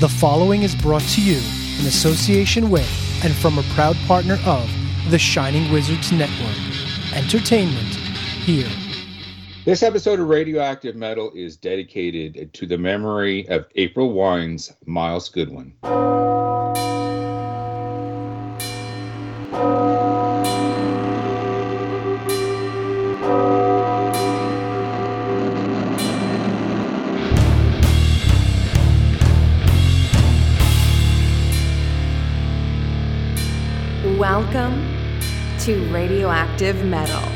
The following is brought to you in association with and from a proud partner of the Shining Wizards Network. Entertainment here. This episode of Radioactive Metal is dedicated to the memory of April Wine's Myles Goodwyn. Welcome to Radioactive Metal.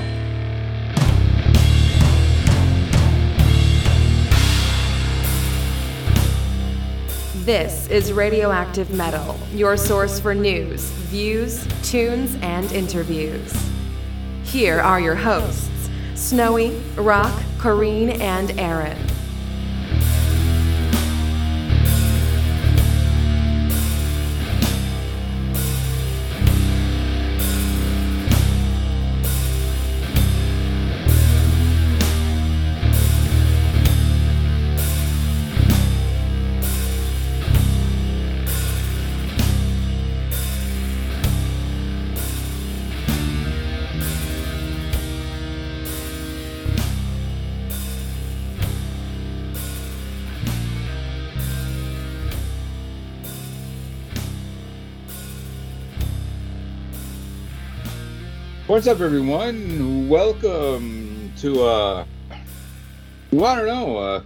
This is Radioactive Metal, your source for news, views, tunes, and interviews. Here are your hosts Snowy, Rock, Corrine, and Aaron. What's up, everyone? Welcome to uh, well, I don't know, uh,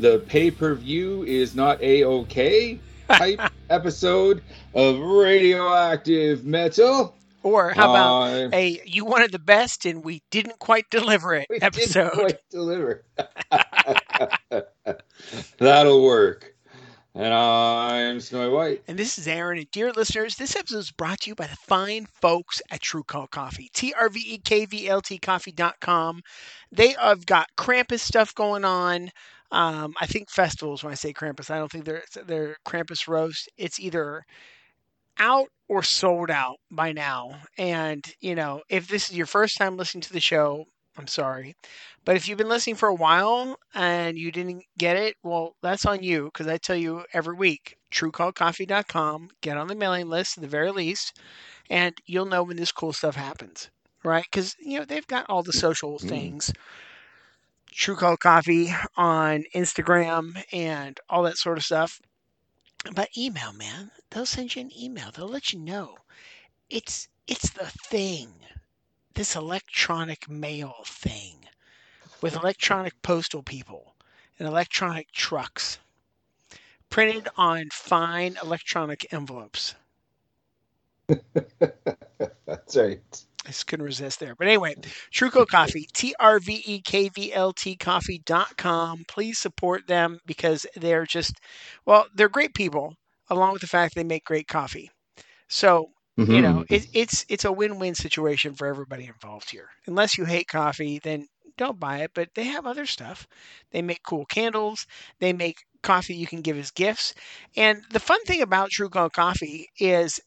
the pay per view is not a okay type episode of Radioactive Metal. Or how about Uh, a you wanted the best and we didn't quite deliver it we didn't episode? quite deliver. That'll work. And I'm Snowy White. And this is Aaron. And dear listeners, this episode is brought to you by the fine folks at Trve Kvlt Coffee. T R V E K V L T coffee.com. They have got Krampus stuff going on. Um, I think festivals when I say Krampus. I don't think they're they're Krampus roast. It's either out or sold out by now. And, you know, if this is your first time listening to the show, I'm sorry. But if you've been listening for a while and you didn't get it, well, that's on you because I tell you every week, trvekvltcoffee.com, get on the mailing list at the very least, and you'll know when this cool stuff happens, right? Because, you know, they've got all the social Mm. things. Trve Kvlt Coffee on Instagram and all that sort of stuff. But email, man, they'll send you an email. They'll let you know. It's it's the thing. This electronic mail thing with electronic postal people and electronic trucks printed on fine electronic envelopes. That's right. I just couldn't resist there. But anyway, Truco Coffee, T R V E K V L T coffee.com. Please support them because they're just, well, they're great people, along with the fact they make great coffee. So, you mm-hmm. know, it, it's it's a win-win situation for everybody involved here. Unless you hate coffee, then don't buy it. But they have other stuff. They make cool candles. They make coffee you can give as gifts. And the fun thing about Trve Kvlt Coffee is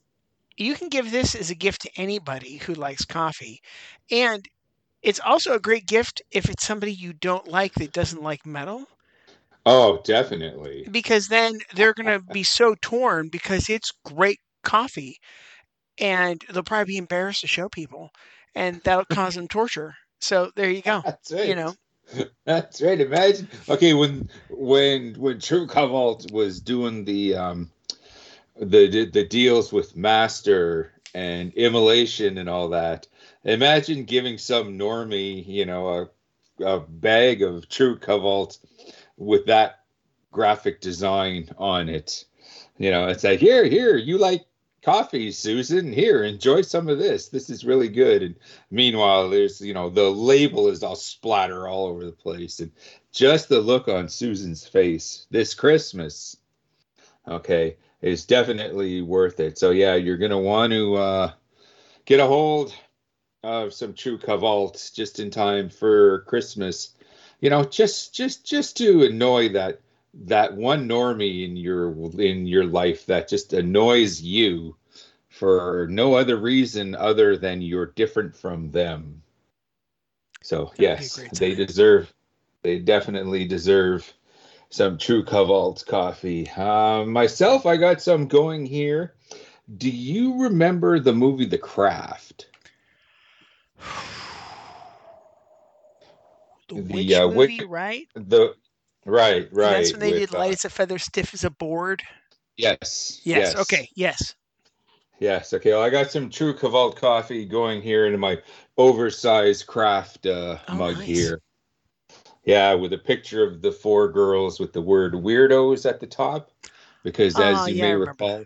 you can give this as a gift to anybody who likes coffee. And it's also a great gift if it's somebody you don't like that doesn't like metal, Oh, definitely. because then they're going to be so torn because it's great coffee and they'll probably be embarrassed to show people and that'll cause them torture. So there you go. That's right. You know, That's right. Imagine. Okay, when when when Trve Kvlt was doing the um the the deals with Master and Immolation and all that, imagine giving some normie, you know, a a bag of Trve Kvlt with that graphic design on it. You know, it's like here, here, you like coffee, Susan. Here, enjoy some of this. This is really good. And meanwhile, there's you know the label is all splatter all over the place, and just the look on Susan's face this Christmas, okay, is definitely worth it. So yeah, you're gonna want to uh, get a hold of some Trve Kvlt just in time for Christmas. You know, just just just to annoy that that one normie in your in your life that just annoys you for no other reason other than you're different from them. So a yes, they deserve they definitely deserve some Trve Kvlt coffee. Um, myself, I got some going here. Do you remember the movie The Craft? The, The, witch uh, movie, Wick- right? The right, right. That's when they with, did uh, light as a feather, stiff as a board. yes. Yes. Okay. Yes. Yes. Okay. Well, I got some Trve Kvlt coffee going here into my oversized craft uh, Oh, mug nice. here. Yeah, with a picture of the four girls with the word weirdos at the top. Because as Oh, you yeah, may recall,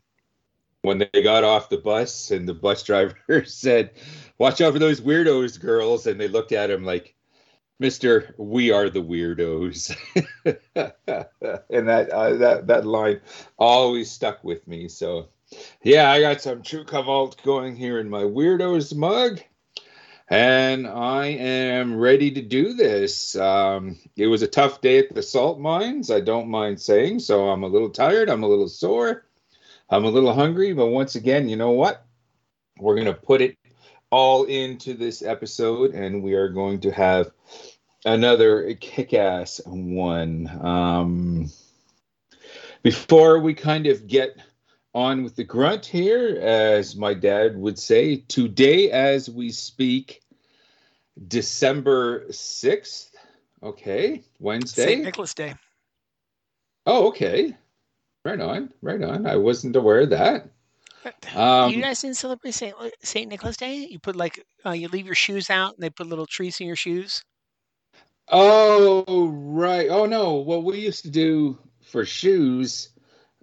when they got off the bus and the bus driver said, Watch out for those weirdos, girls. And they looked at him like, Mister, we are the weirdos. and that, uh, that, that line always stuck with me. So, yeah, I got some Trve Kvlt going here in my Weirdos mug. And I am ready to do this. Um, it was a tough day at the salt mines, I don't mind saying. So I'm a little tired. I'm a little sore. I'm a little hungry. But once again, you know what? We're to put it all into this episode, and we are going to have another kick ass one. Um, before we kind of get on with the grunt here, as my dad would say, today as we speak, December 6th. Okay, Wednesday. St. Nicholas Day. Oh, okay. Right on, right on. I wasn't aware of that. Um, you guys didn't celebrate Saint Saint Nicholas Day? You put like uh, you leave your shoes out, and they put little trees in your shoes. Oh, right. Oh, no. What we used to do for shoes,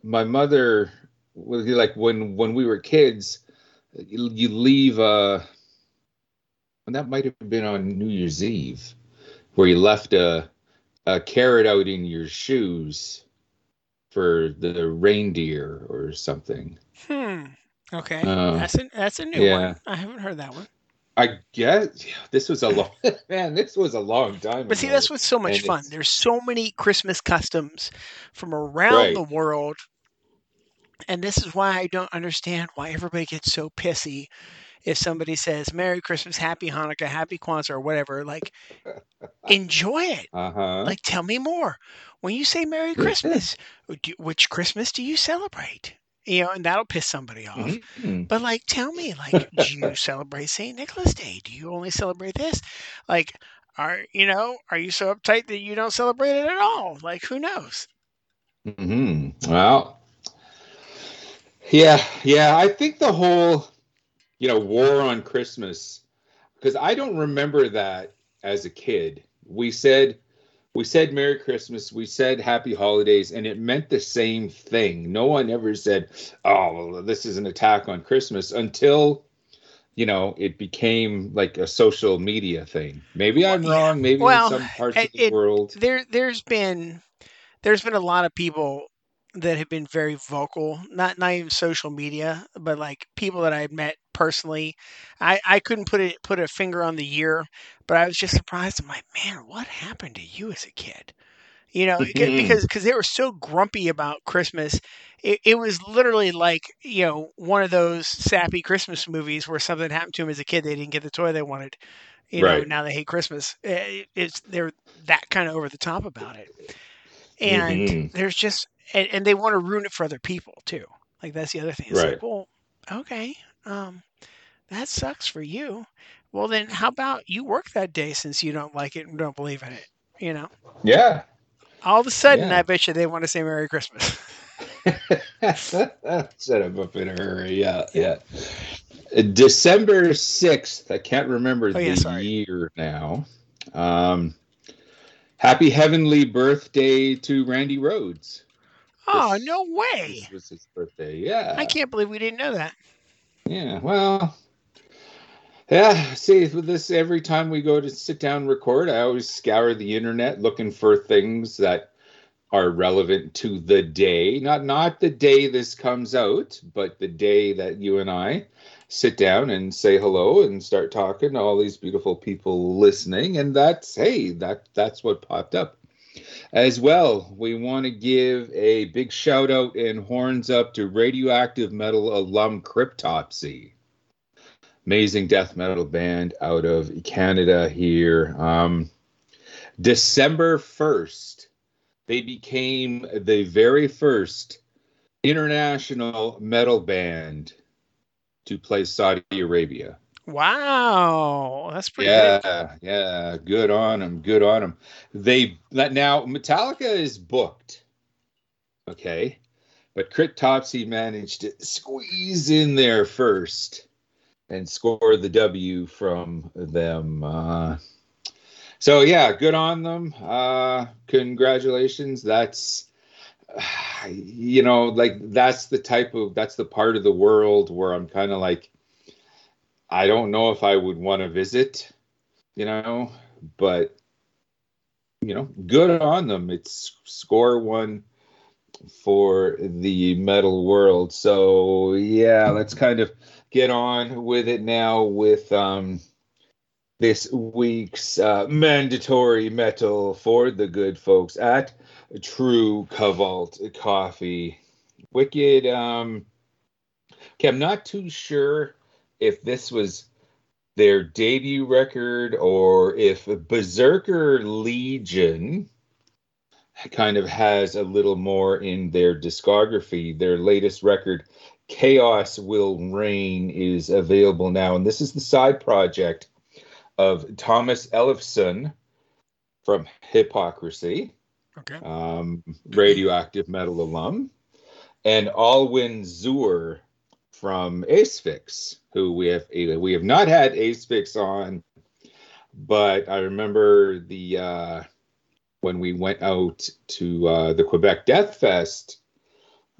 my mother was like when when we were kids, you, you leave uh and that might have been on New Year's Eve, where you left a a carrot out in your shoes for the reindeer or something. Hmm. Okay, Oh. that's a that's a new Yeah. one. I haven't heard that one. I guess yeah, this was a long man. This was a long time. But see, ago. that's what's so much And fun. it's- There's so many Christmas customs from around Right. the world. And this is why I don't understand why everybody gets so pissy if somebody says Merry Christmas, Happy Hanukkah, Happy Kwanzaa, or whatever. Like, enjoy it. uh-huh. Like, tell me more. When you say Merry Christmas, do- which Christmas do you celebrate? You know, and that'll piss somebody off. Mhm. But like, tell me, like, do you celebrate St. Nicholas Day? Do you only celebrate this? Like, are you know, are you so uptight that you don't celebrate it at all? Like, who knows? hmm Well, yeah, yeah. I think the whole, you know, war on Christmas, because I don't remember that as a kid. We said, we said Merry Christmas, we said Happy Holidays, and it meant the same thing. No one ever said, "Oh, well, this is an attack on Christmas," until. You know, it became like a social media thing. Maybe I'm wrong. Maybe Well, in some parts it- of the it- world. There, there's been, there's been a lot of people that have been very vocal. Not, not even social media, but like people that I had met personally. I, I couldn't put it, put a finger on the year, but I was just surprised. I'm like, man, what happened to you as a kid? You know, Mhm. because because they were so grumpy about Christmas. It, it was literally like you know one of those sappy Christmas movies where something happened to them as a kid. They didn't get the toy they wanted. You know, Right. now they hate Christmas. Eh, It's they're that kind of over the top about it, and Mhm. there's just and, and they want to ruin it for other people too. Like that's the other thing. It's Right. like, well, okay, um, that sucks for you. Well, then how about you work that day since you don't like it and don't believe in it? You know. Yeah, All of a sudden, Yeah. I bet you they want to say Merry Christmas. Set him up in a hurry. Yeah, yeah. Uh, December 6th. I can't remember Oh, the sorry. year now. Um, happy heavenly birthday to Randy Rhoads. oh, This- no way. This was his birthday. Yeah. I can't believe we didn't know that. Yeah, well, yeah. See, with this, every time we go to sit down and record, I always scour the internet looking for things that are relevant to the day. Not not the day this comes out, but the day that you and I sit down and say hello and start talking to all these beautiful people listening. And that's hey, that that's what popped up. As well, we want to give a big shout out and horns up to Radioactive Metal alum Cryptopsy. Amazing death metal band out of Canada here. Um, December 1st, they became the very first international metal band to play Saudi Arabia. Wow, that's pretty yeah, good. yeah, good on them. Good on them. They now Metallica is booked. Okay, but Cryptopsy managed to squeeze in there first and score the W from them. Uh, so yeah, good on them. Uh, congratulations. That's you know, like that's the type of that's the part of the world where I'm kind of like I don't know if I would want to visit, you know, but you know, good on them. It's score one for the metal world. So yeah, let's kind of get on with it now with um this week's uh, mandatory metal for the good folks at Trve Kvlt Coffee. Wicked. Um, okay, I'm not too sure if this was their debut record or if Berzerker Legion kind of has a little more in their discography. Their latest record, Chaos Will Reign, is available now. And this is the side project of Tomas Elofsson from Hypocrisy, Okay. um, radioactive metal alum, and Alwin Zuur from Asphyx, who we have we have not had Asphyx on, but I remember the uh, when we went out to uh, the Quebec Death Fest,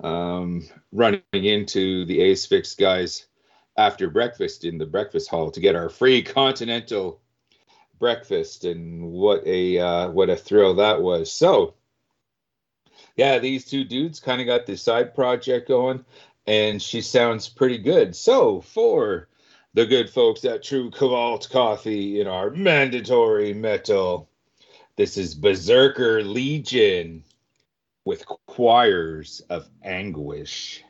um, running into the Asphyx guys after breakfast in the breakfast hall to get our free continental breakfast, and what a uh, what a thrill that was! So yeah, these two dudes kind of got this side project going, and she sounds pretty good. So for the good folks at Trve Kvlt Coffee in our mandatory metal, this is Berzerker Legion with choirs of anguish.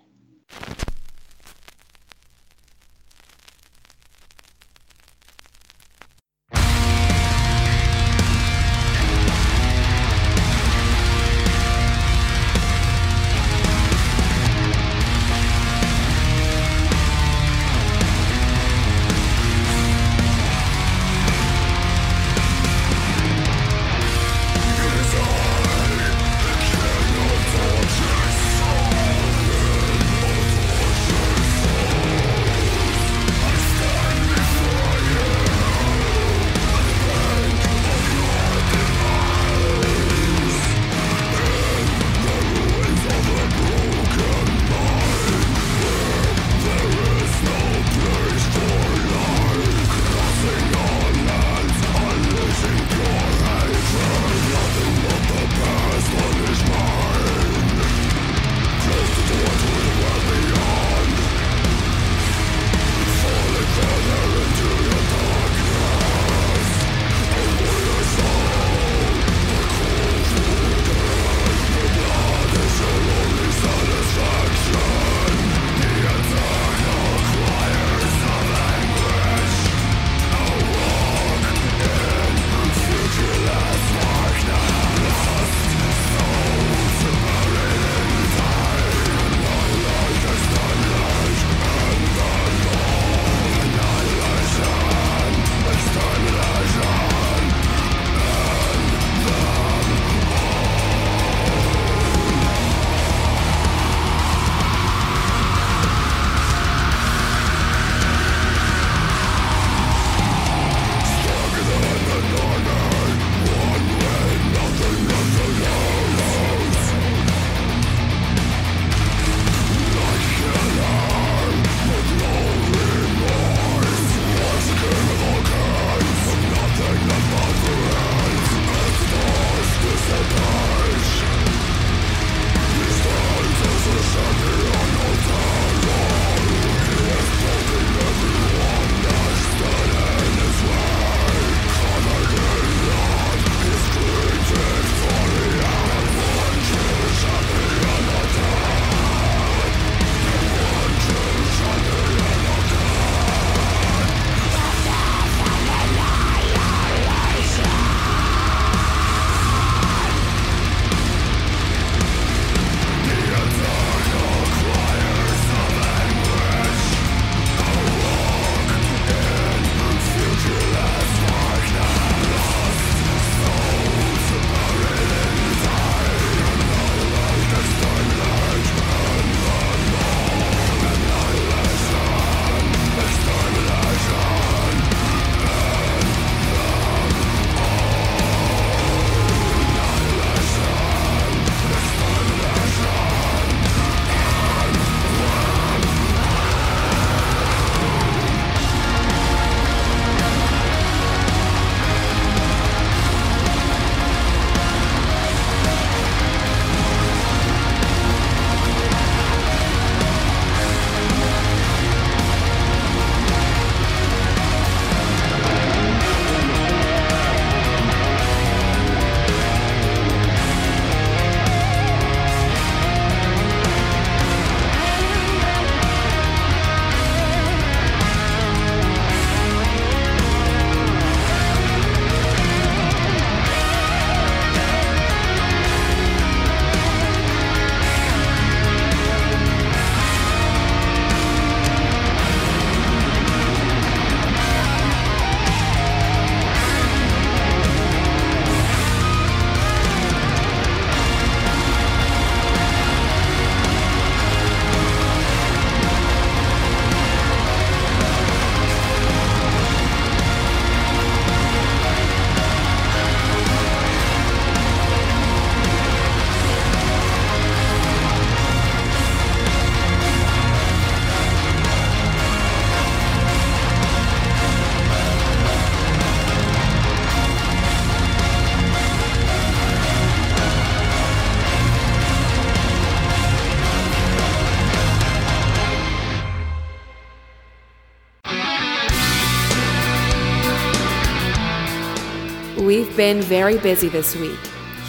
Been very busy this week.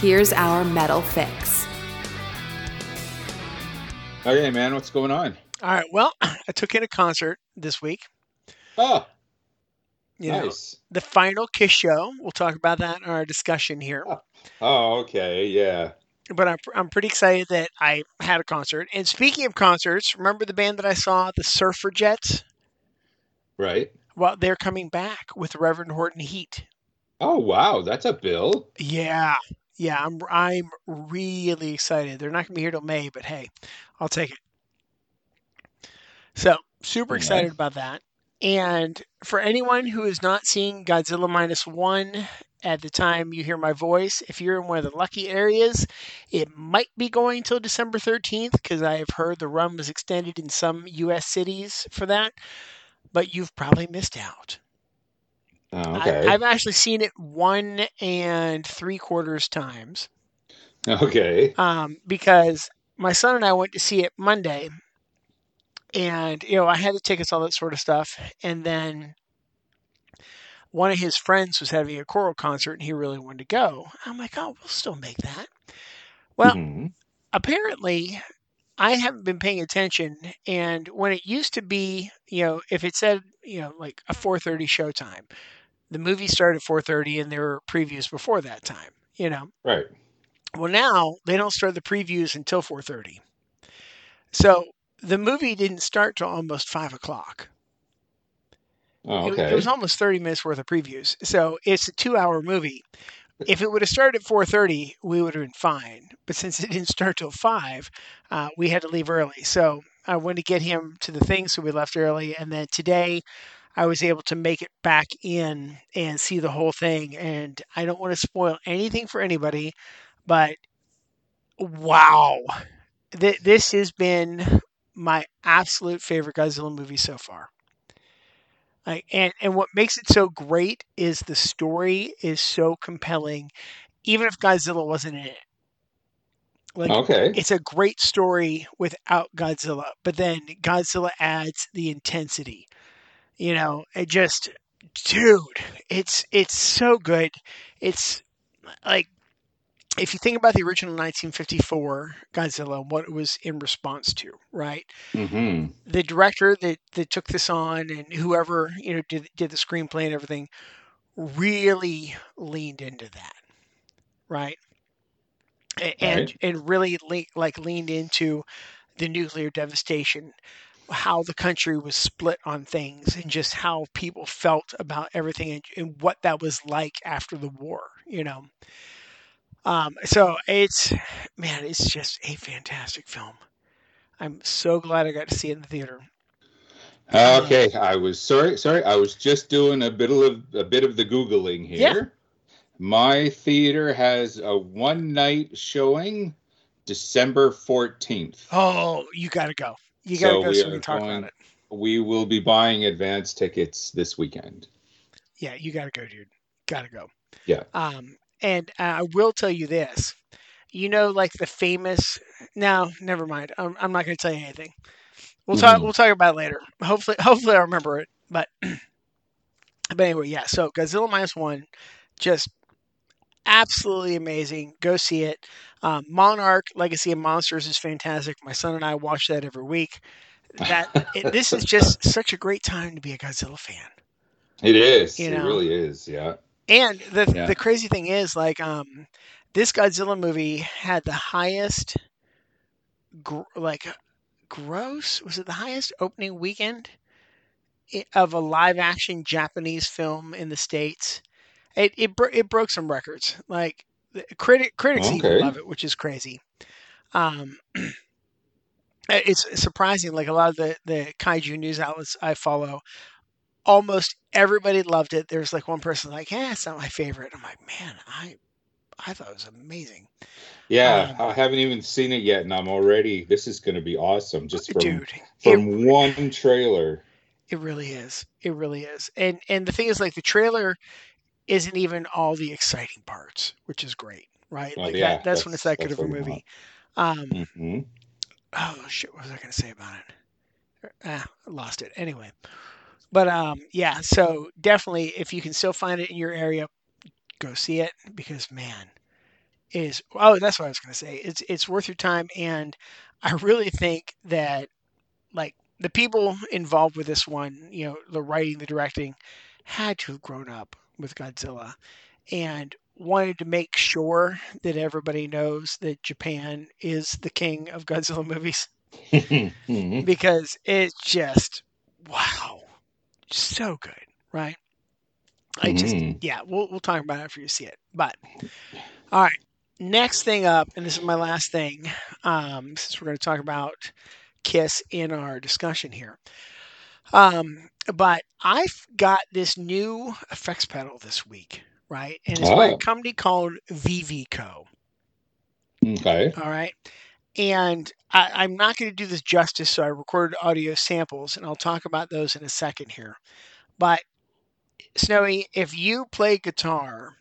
Here's our metal fix. Okay, man, what's going on? All right. Well, I took in a concert this week. Oh, You know, nice. the final Kiss show. We'll talk about that in our discussion here. Oh, oh, okay, yeah. But I'm, I'm pretty excited that I had a concert. And speaking of concerts, remember the band that I saw, the Surfrajettes? Right. Well, they're coming back with Reverend Horton Heat. Oh, wow, that's a bill. Yeah. Yeah, I'm I'm really excited. They're not going to be here till May, but hey, I'll take it. So, super excited about that. And for anyone who is not seeing Godzilla minus one at the time you hear my voice, if you're in one of the lucky areas, it might be going till December 13th because I have heard the run was extended in some U.S. cities for that. But you've probably missed out. Oh, I, okay. I've actually seen it one and three quarters times okay. um, because my son and I went to see it Monday, and you know I had the tickets, all that sort of stuff, and then one of his friends was having a choral concert, and he really wanted to go. I'm like, oh, we'll still make that. Well, Mhm. apparently I haven't been paying attention and when it used to be, you know, if it said, you know, like a 4:30 showtime, the movie started at 4:30 and there were previews before that time, you know. Right. Well, now they don't start the previews until 4:30. So the movie didn't start till almost five o'clock. Oh, It- okay. It, was almost 30 minutes worth of previews. So it's a two-hour movie. If it would have started at 4:30, we would have been fine. But since it didn't start till five, uh, we had to leave early. So I went to get him to the thing, so we left early. And then today, I was able to make it back in and see the whole thing. And I don't want to spoil anything for anybody, but wow, Th- this has been my absolute favorite Godzilla movie so far. Like, and and what makes it so great is the story is so compelling, even if Godzilla wasn't in it. Like okay. it's a great story without Godzilla, but then Godzilla adds the intensity. You know, it just, dude, it's it's so good. It's like if you think about the original 1954 Godzilla and what it was in response to, right? hmm the director that, that took this on and whoever you know did, did the screenplay and everything really leaned into that right and Right. and really le- like leaned into the nuclear devastation how the country was split on things and just how people felt about everything and, and what that was like after the war you know um, so it's man it's just a fantastic film i'm so glad i got to see it in the theater Okay, I was sorry. Sorry, I was just doing a bit of a bit of the googling here. Yeah. My theater has a one night showing, December fourteenth. Oh, you got to go. You got to So go so we can talk going- about it. We will be buying advance tickets this weekend. Yeah, you got to go, dude. Got to go. Yeah. Um, and uh, I will tell you this. You know, like the famous. Now, never mind. I'm, I'm not going to tell you anything. We'll talk. Mhm. We'll talk about it later. Hopefully, hopefully I remember it. But, but anyway, yeah. So Godzilla minus one, just absolutely amazing. Go see it. Um, Monarch Legacy of Monsters is fantastic. My son and I watch that every week. That it, this is just such a great time to be a Godzilla fan. It is. You it really is. Yeah. And the Yeah. the crazy thing is, like, um, this Godzilla movie had the highest, gr- like, gross. Was it the highest opening weekend of a live action Japanese film in the states? It it, bro- it broke some records. Like, critic critics even love it, which is crazy. Um, it's surprising. Like a lot of the the kaiju news outlets I follow, almost everybody loved it. There's like one person like, yeah, it's not my favorite. I'm like, man, I I thought it was amazing. Yeah. Um, I haven't even seen it yet, and I'm already. This is going to be awesome. Just from Dude, it, from one trailer. it really is. It really is. And and the thing is like the trailer isn't even all the exciting parts, which is great, right? Well, like yeah, that, that's when it's that's- that good of a that's movie. Um hmm oh shit, what was I gonna say about it? Ah, I lost it. Anyway. But um yeah, so definitely if you can still find it in your area, go see it because man, it is oh that's what I was gonna say. It's it's worth your time, and I really think that like the people involved with this one, you know, the writing, the directing, had to have grown up with Godzilla, and wanted to make sure that everybody knows that Japan is the king of Godzilla movies Mhm. because it's just wow, so good, right? I just Mhm. yeah, we'll we'll talk about it after you see it. But all right, next thing up, and this is my last thing, um, since we're going to talk about Kiss in our discussion here. Um, but I've got this new effects pedal this week, right? And it's by Oh. a company called VVCo. Okay. All right. And I, I'm not going to do this justice, so I recorded audio samples, and I'll talk about those in a second here. But Snowy, if you play guitar,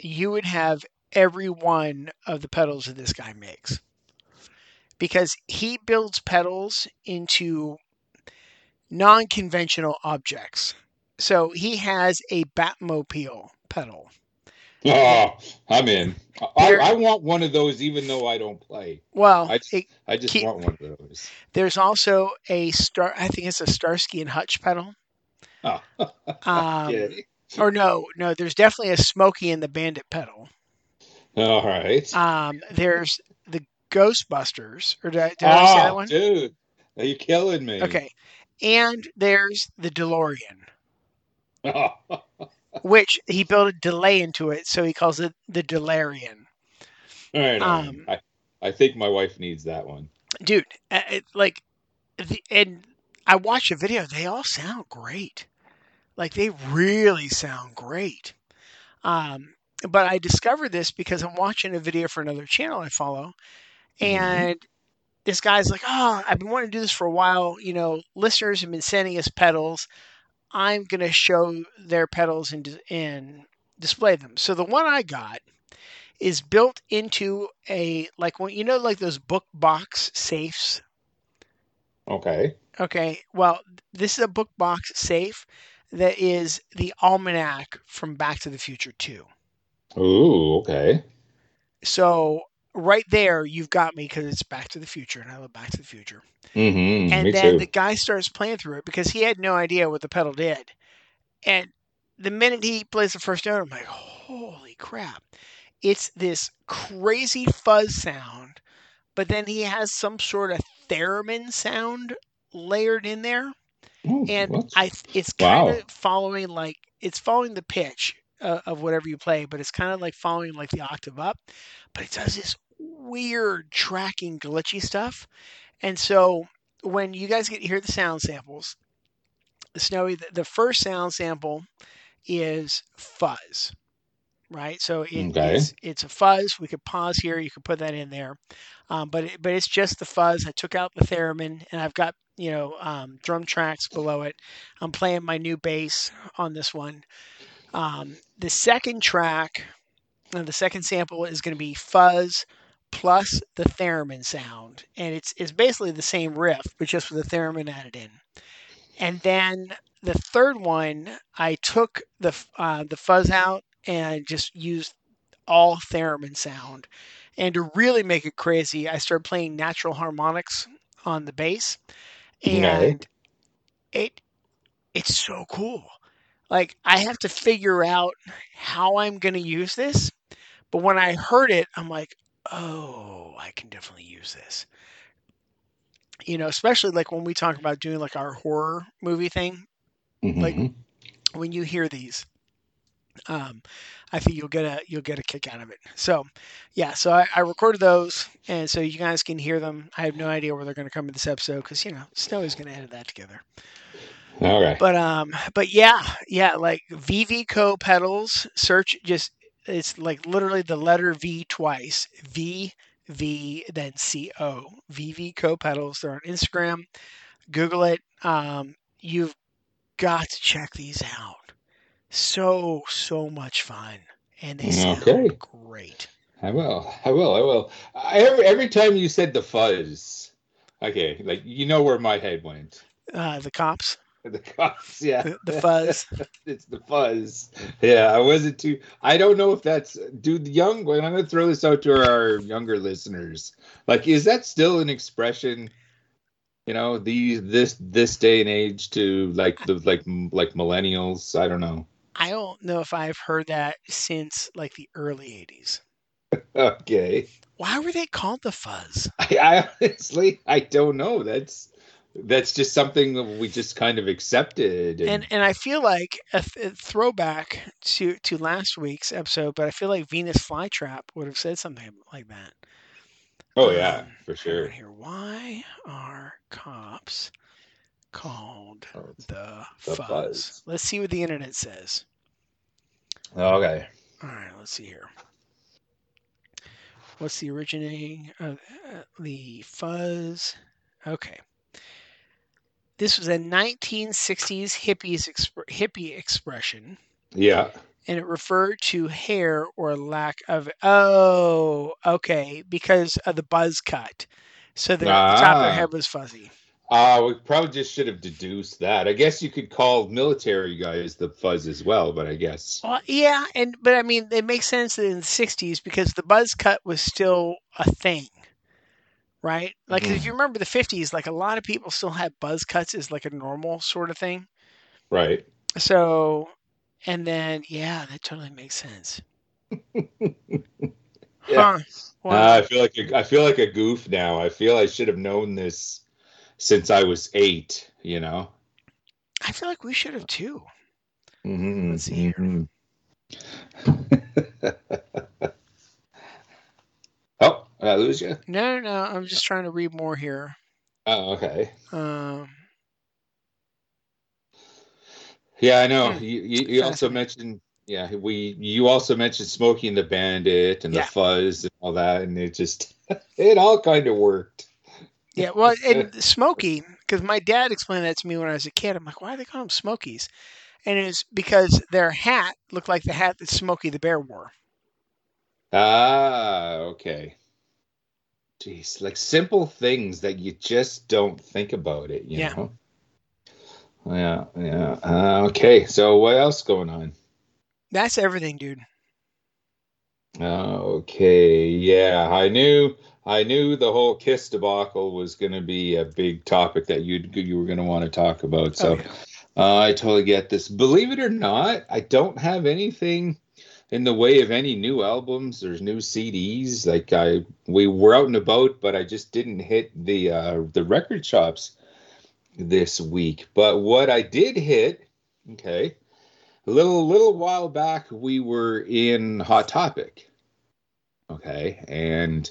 you would have every one of the pedals that this guy makes. Because he builds pedals into non conventional objects. So he has a Batmobile pedal. Oh, I'm in. I, I want one of those, even though I don't play. Well, I just, it, I just Keep- want one of those. there's also a star. I think it's a Starsky and Hutch pedal. Oh, Um, yeah. Or no, no. There's definitely a Smokey and the Bandit pedal. All right. Um, there's the Ghostbusters. Or did I, did I say that oh, one? dude, are you killing me? Okay. And there's the DeLorean, Oh, which he built a delay into it, so he calls it the DeLorean. right on. Um, I, I think my wife needs that one. Dude, uh, it, like, the, and I watched a video. They all sound great. Like they really sound great. Um, but I discovered this because I'm watching a video for another channel I follow, and this guy's like, "Oh, I've been wanting to do this for a while. You know, listeners have been sending us pedals. I'm gonna show their pedals and and display them." So the one I got is built into a like when you know like those book box safes. Okay. Okay, well, this is a book box safe that is the almanac from Back to the Future 2. Ooh, okay. So right there, you've got me because it's Back to the Future, and I love Back to the Future. Mm-hmm. and then too. the guy starts playing through it because he had no idea what the pedal did. And the minute he plays the first note, I'm like, holy crap. It's this crazy fuzz sound, but then he has some sort of theremin sound layered in there. Ooh, and what? I it's kind Wow. of following like it's following the pitch uh, of whatever you play, but it's kind of like following like the octave up, but it does this weird tracking glitchy stuff. And so when you guys get to hear the sound samples, Snowy, the, the first sound sample is fuzz, right? So it, Okay. it's it's a fuzz. We could pause here. You could put that in there, um, but it, but it's just the fuzz. I took out the theremin, and I've got you know um, drum tracks below it. I'm playing my new bass on this one. Um, the second track, uh, the second sample is going to be fuzz plus the theremin sound, and it's it's basically the same riff, but just with the theremin added in. And then the third one, I took the uh, the fuzz out and just used all theremin sound. And to really make it crazy, I started playing natural harmonics on the bass, and it it's so cool. Like I have to figure out how I'm going to use this, but when I heard it, I'm like, oh, I can definitely use this. You know, especially like when we talk about doing like our horror movie thing, like- Mhm. when you hear these um, i think you'll get a you'll get a kick out of it so yeah so I, I recorded those and so you guys can hear them i have no idea where they're going to come in this episode because you know snowy's going to edit that together All right. but um but yeah yeah like vvco pedals search just it's like literally the letter v twice v v then co vvco pedals they're on instagram google it um you've got to check these out so so much fun and they sound Okay. great I will. I will. I will. I, every every time you said the fuzz, okay, like you know where my head went. uh the cops The cops, yeah. The, fuzz. it's the fuzz. Yeah, I wasn't too. I don't know if that's dude. The young. I'm gonna throw this out to our younger listeners. Like, is that still an expression? You know, these this this day and age to like the like like millennials. I don't know. I don't know if I've heard that since like the early 80s. Okay. Why were they called the fuzz? I, I honestly I don't know. That's that's just something we just kind of accepted. And and I feel like a, th- a throwback to to last week's episode, but I feel like Venus flytrap would have said something like that. oh yeah, Um, for sure. on Here, why are cops called Oh, the, the fuzz? fuzz. Let's see what the internet says. Okay. All right, let's see here. What's the originating of uh, the fuzz? Okay. This was a 1960s hippies exp- hippie expression, Yeah. and it referred to hair or lack of. Oh, okay, because of the buzz cut. So the, the top of their Ah. head was fuzzy. Uh, we probably just should have deduced that. I guess you could call military guys the fuzz as well, but I guess. Well, yeah, and but I mean, it makes sense in the '60s because the buzz cut was still a thing, right? Like if Mhm. you remember the '50s, like a lot of people still had buzz cuts as like a normal sort of thing. Right. So, and then yeah, that totally makes sense. Yeah. Huh. Uh, I feel like a, I feel like a goof now. I feel I should have known this since I was eight. You know. I feel like we should have too. Mhm, Let's see here. mhm. did I lose you? No, no, no. I'm just trying to read more here. Oh, okay. Um, Yeah, I know. Hmm. You, you, you also mentioned, yeah, we you also mentioned smoking the bandit and Yeah. the fuzz and all that, and it just it all kind of worked. yeah, well, and Smokey, because my dad explained that to me when I was a kid. I'm like, why do they call them Smokies? And it was because their hat looked like the hat that Smokey the Bear wore. Ah, okay. Jeez, like simple things that you just don't think about it, you Yeah. know? Yeah, yeah. Uh, okay, so what else going on? That's everything, dude. Okay, yeah, I knew I knew the whole kiss debacle was going to be a big topic that you you were going to want to talk about. So Oh, yeah. uh, I totally get this. Believe it or not, I don't have anything in the way of any new albums there's new CDs. Like I, we were out and about, but I just didn't hit the uh, the record shops this week. But what I did hit, okay, a little little while back, we were in Hot Topic. Okay, and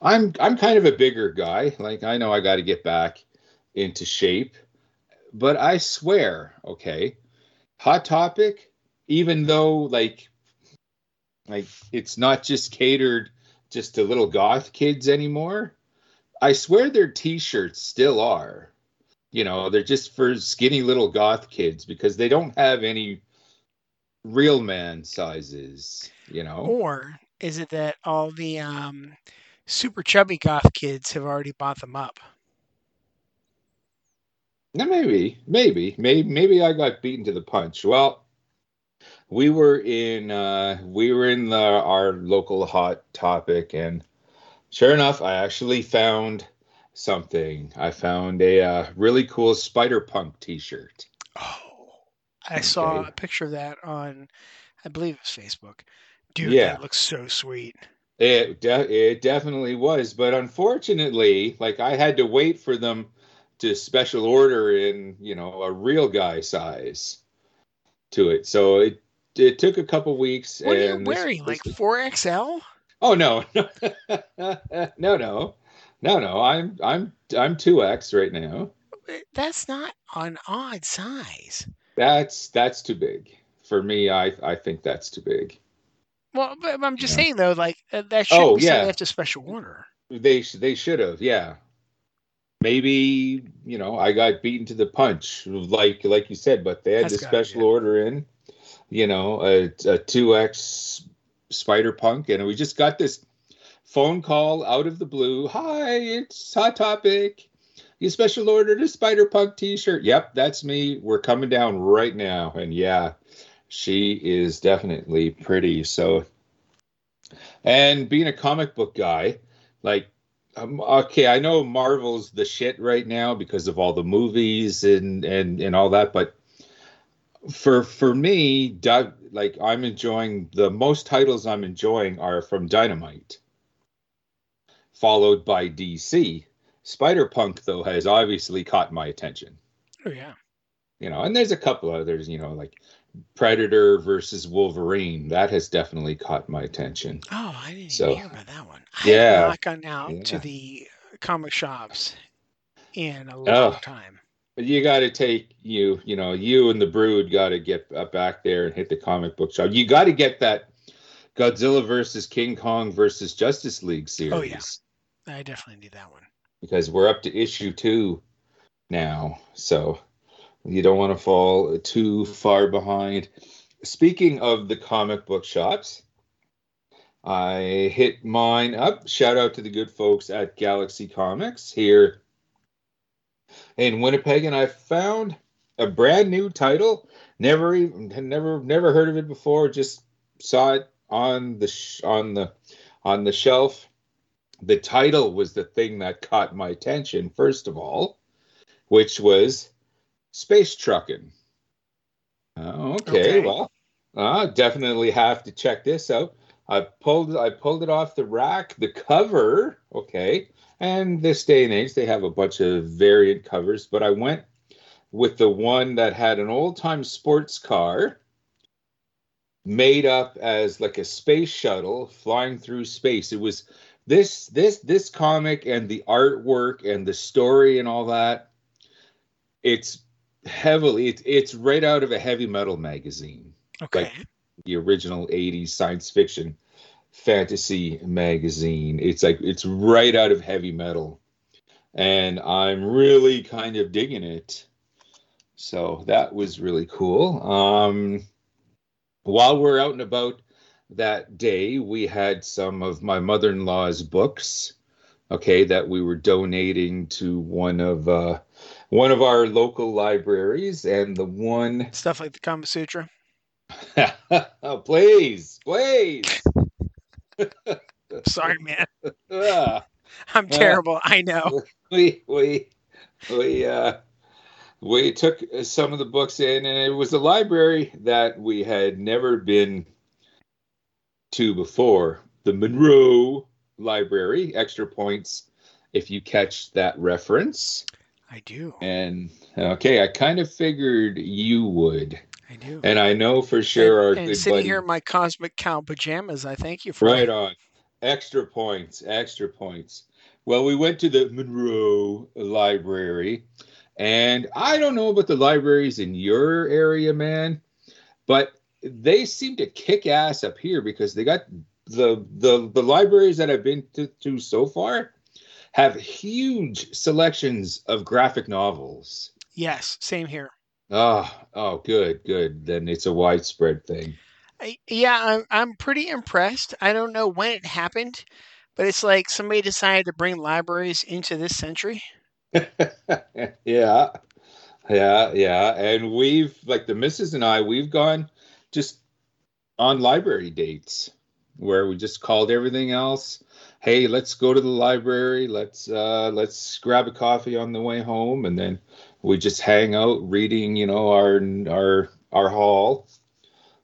I'm I'm kind of a bigger guy. Like I know I got to get back into shape, but I swear, okay, Hot Topic, even though like like it's not just catered just to little goth kids anymore. I swear their t-shirts still are. You know, they're just for skinny little goth kids because they don't have any real man sizes, you know. Or is it that all the um, super chubby goth kids have already bought them up? Now, maybe, maybe, maybe, maybe I got beaten to the punch. Well, we were in, uh, we were in the, our local hot topic, and sure enough, I actually found something. I found a uh, really cool Spider Punk T-shirt. Oh, I saw a picture of that on, I believe it was Facebook. Dude, Yeah. that looks so sweet. It de- it definitely was, but unfortunately, like I had to wait for them to special order in you know a real guy size to it. So it it took a couple weeks. What are you wearing? this- Like 4XL? Oh no, no, no, no, no. I'm I'm I'm two X right now. That's not an odd size. That's that's too big for me. I I think that's too big. Well, but I'm just Yeah. saying though, like uh, that should Oh, be yeah. have to special order. They sh- they should have, yeah. Maybe you know I got beaten to the punch, like like you said, but they had That's be special order in, you know, a a two X Spider Punk, and we just got this phone call out of the blue. Hi, it's Hot Topic. you special ordered a Spider Punk T-shirt. Yep, that's me. We're coming down right now, and yeah, she is definitely pretty. So, and being a comic book guy, like, um, okay, I know Marvel's the shit right now because of all the movies and and and all that, but for for me, Doug, like I'm enjoying the most titles I'm enjoying are from Dynamite, followed by DC. Spider Punk though has obviously caught my attention. Oh yeah. You know, and there's a couple others, you know, like Predator versus Wolverine. That has definitely caught my attention. Oh, I didn't So, hear about that one. Yeah. I yeah. have not gone out to the comic shops in a long Oh. time. You got to take you, you know, you and the Brood got to get uh, back there and hit the comic book shop. You got to get that Godzilla versus King Kong versus Justice League series. Oh, yeah. I definitely need that one. because we're up to issue two now. So you don't want to fall too far behind. Speaking of the comic book shops, I hit mine up. Shout out to the good folks at Galaxy Comics here in Winnipeg, and I found a brand new title. Never even had never never heard of it before. Just saw it on the sh- on the on the shelf the title was the thing that caught my attention first of all which was space trucking Oh, okay, Okay. well uh, definitely have to check this out i pulled i pulled it off the rack the cover okay and this day and age they have a bunch of variant covers but i went with the one that had an old time sports car made up as like a space shuttle flying through space. It was this this this comic and the artwork and the story and all that. It's heavily it's, it's right out of a heavy metal magazine. Okay. the original 80s science fiction fantasy magazine. It's like it's right out of heavy metal. And i'm really kind of digging it. So that was really cool. Um while we're out and about that day we had some of my mother-in-law's books okay that we were donating to one of uh one of our local libraries and the one Stuff like the Kama Sutra. oh, please please Sorry, man. Ah, I'm Yeah. terrible. I know. we we we uh we took some of the books in and it was a library that we had never been to before the monroe library extra points if you catch that reference I do. and okay i kind of figured you would I do. and i know for sure our and, and good sitting buddy here in my cosmic cow pajamas, I thank you for Right it. on. Extra points, extra points. Well, we went to the Monroe Library, and I don't know about the libraries in your area, man, but they seem to kick ass up here because they got the the the libraries that I've been to, to so far have huge selections of graphic novels. Yes, same here. Oh, oh, good, good. Then it's a widespread thing. I, yeah, I'm, I'm pretty impressed. I don't know when it happened, but it's like somebody decided to bring libraries into this century. yeah yeah yeah and we've like the missus and i we've gone just on library dates where we just called everything else hey let's go to the library let's uh let's grab a coffee on the way home and then we just hang out reading you know our our our haul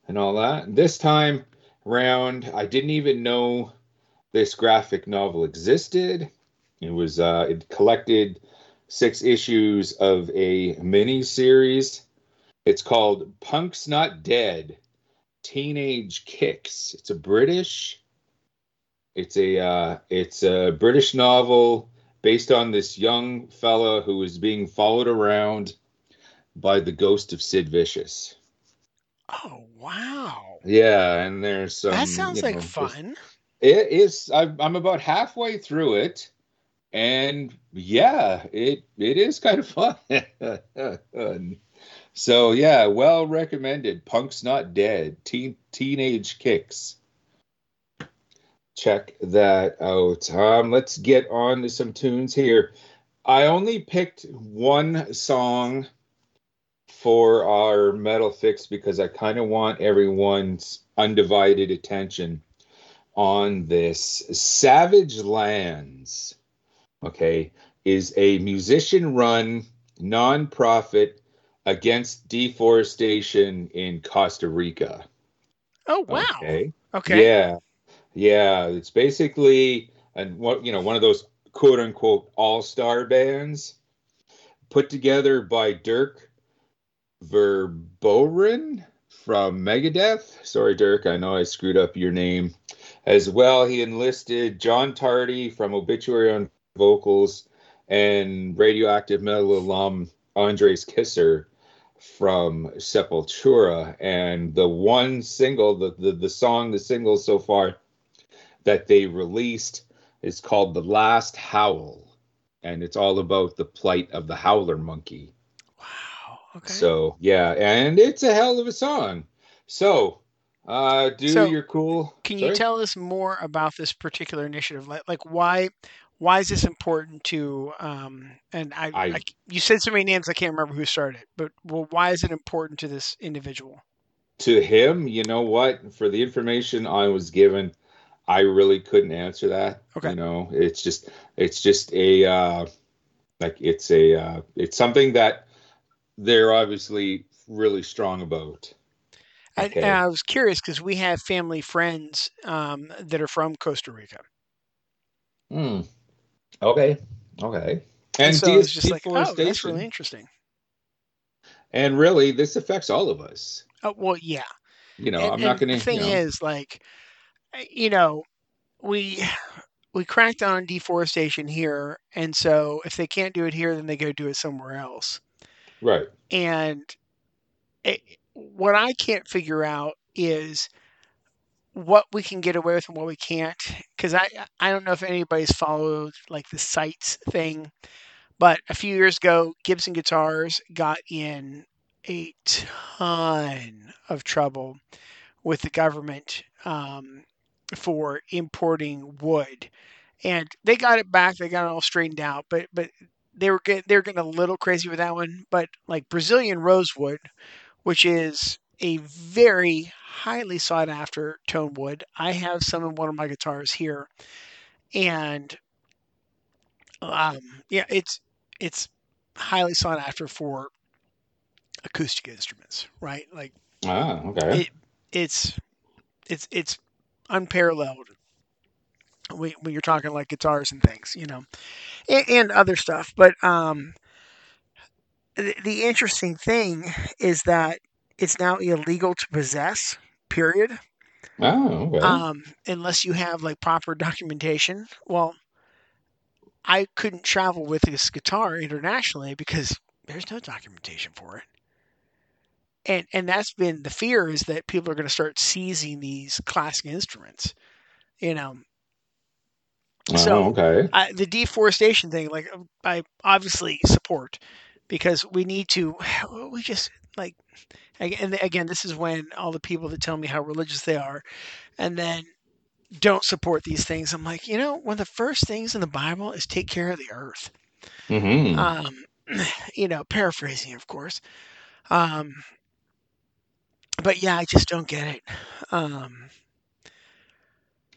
and all that this time round i didn't even know this graphic novel existed it was uh it collected six issues of a mini series. It's called Punk's Not Dead Teenage Kicks. It's a British it's a uh, it's a British novel based on this young fella who is being followed around by the ghost of Sid Vicious. Oh, wow. Yeah, and there's some that sounds you like know, just- fun. It is. I'm, I'm about halfway through it, and yeah, it it is kind of fun. so yeah, well recommended. Punk's not dead. Teen teenage kicks. Check that out. Um, let's get on to some tunes here. I only picked one song for our metal fix because I kind of want everyone's undivided attention on this. Savage Lands, okay, is a musician run nonprofit against deforestation in Costa Rica. Oh wow. Okay. Okay. Yeah. Yeah. It's basically and what you know, one of those quote unquote all-star bands put together by Dirk Verbeuren from Megadeth. Sorry, Dirk, I know I screwed up your name. As well, he enlisted John Tardy from Obituary on vocals and radioactive metal alum Andreas Kisser from Sepultura. And the one single, the, the, the song, the single so far that they released is called The Last Howl. And it's all about the plight of the howler monkey. Wow. Okay. So yeah, and it's a hell of a song. So uh do So, your cool Can you tell us more about this particular initiative? Like, like why why is this important to? Um, and I, I- I, you said so many names I can't remember who started, it, but well, why is it important to this individual? to him, you know what? For the information I was given, I really couldn't answer that. Okay. You know, it's just it's just a uh like it's a uh it's something that they're obviously really strong about. Okay. and I was curious because we have family friends um, that are from Costa Rica, Hmm. Okay. Okay. And so it's just like, oh, that's really interesting. and really this affects all of us. Oh, well, yeah. You know, and, I'm not gonna The thing you know, is, like, you know, we we cracked down on deforestation here, and so if they can't do it here, then they go do it somewhere else. right. And it, what I can't figure out is what we can get away with and what we can't. Because I I don't know if anybody's followed like the CITES thing, but a few years ago, Gibson Guitars got in a ton of trouble with the government um, for importing wood, and they got it back. They got it all straightened out, but but they were get, they were getting a little crazy with that one. But like Brazilian rosewood, which is a very highly sought after tone wood. I have some in one of my guitars here, and um, yeah, it's it's highly sought after for acoustic instruments, right? Like Ah, okay. it, it's it's it's unparalleled when, when you're talking like guitars and things, you know, and, and other stuff. But um, the, the interesting thing is that it's now illegal to possess. Period. oh, okay. Um, unless you have like proper documentation. Well, I couldn't travel with this guitar internationally because there's no documentation for it. And and that's been the fear is that people are going to start seizing these classic instruments. You know, so- oh, okay. I, the deforestation thing, like um, I obviously support because we need to. We just like, and again, this is when all the people that tell me how religious they are, and then don't support these things. I'm like, you know, one of the first things in the Bible is take care of the earth. Mm-hmm. Um, you know, paraphrasing, of course. Um, but yeah, I just don't get it. Um,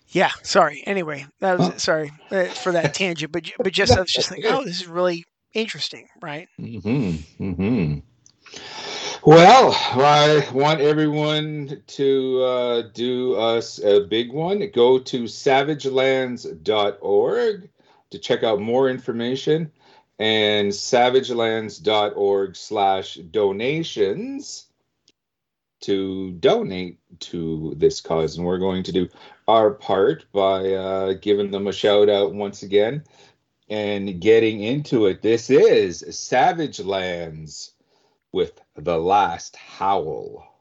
yeah, sorry. Anyway, that was Oh. sorry uh, for that tangent, but but just I was just like, oh, this is really interesting, right? Mm-hmm. Mm-hmm. Well, I want everyone to uh, do us a big one. Go to savagelands.org to check out more information and savagelands.org slash donations to donate to this cause. And we're going to do our part by uh, giving them a shout out once again and getting into it. This is Savage Lands with The Last Howl.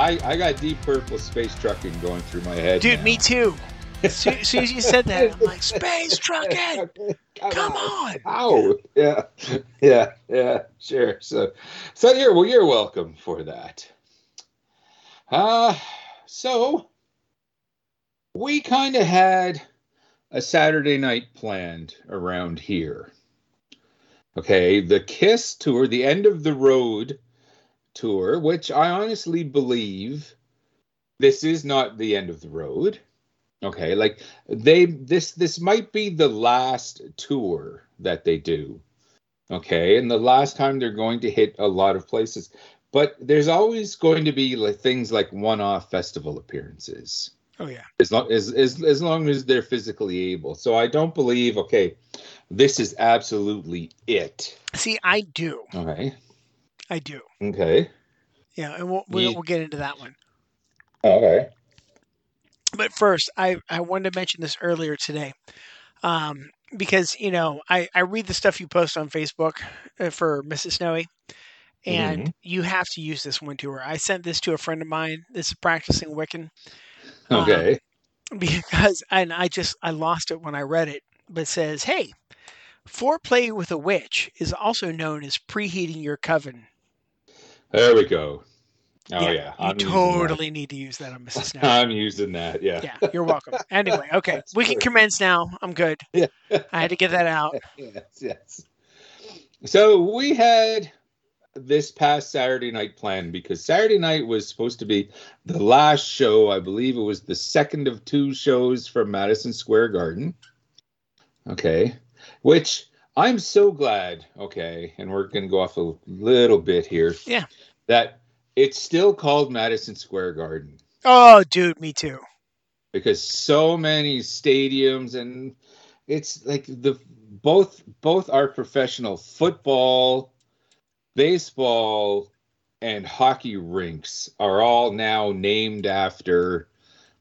I I got deep purple space trucking going through my head. Dude, now. me too. As soon, as you said that, I'm like, space trucking. Come on. Ow. Yeah. Yeah. Yeah. Sure. So, so you're well. You're welcome for that. Uh so we kind of had a Saturday night planned around here. Okay, the Kiss tour, the end of the road tour, which I honestly believe this is not the end of the road. Okay, like they this this might be the last tour that they do. Okay, and the last time they're going to hit a lot of places. But there's always going to be like things like one-off festival appearances Oh yeah. as long as, as as long as they're physically able. So I don't believe okay, this is absolutely it. See, I do. Okay. I do. Okay. Yeah, and we'll we'll, we'll get into that one. Okay. But first, I I wanted to mention this earlier today, um, because you know I I read the stuff you post on Facebook uh, for Mrs. Snowy, and Mm-hmm. you have to use this one to her. I sent this to a friend of mine. This is practicing Wiccan. Um, Okay. because and I just I lost it when I read it, but it says, "Hey, foreplay with a witch is also known as preheating your coven." There we go. Oh yeah. you I'm totally need to use that on Mrs. Snow. I'm using that. Yeah. yeah, you're welcome. Anyway, okay, That's we can commence now. I'm good. Yeah. I had to get that out. yes, yes. So we had this past Saturday night planned because Saturday night was supposed to be the last show. I believe it was the second of two shows from Madison Square Garden. Okay. Which I'm so glad, okay, and we're going to go off a little bit here. Yeah. That it's still called Madison Square Garden Oh, dude, me too. because so many stadiums and it's like the both both our professional football baseball and hockey rinks are all now named after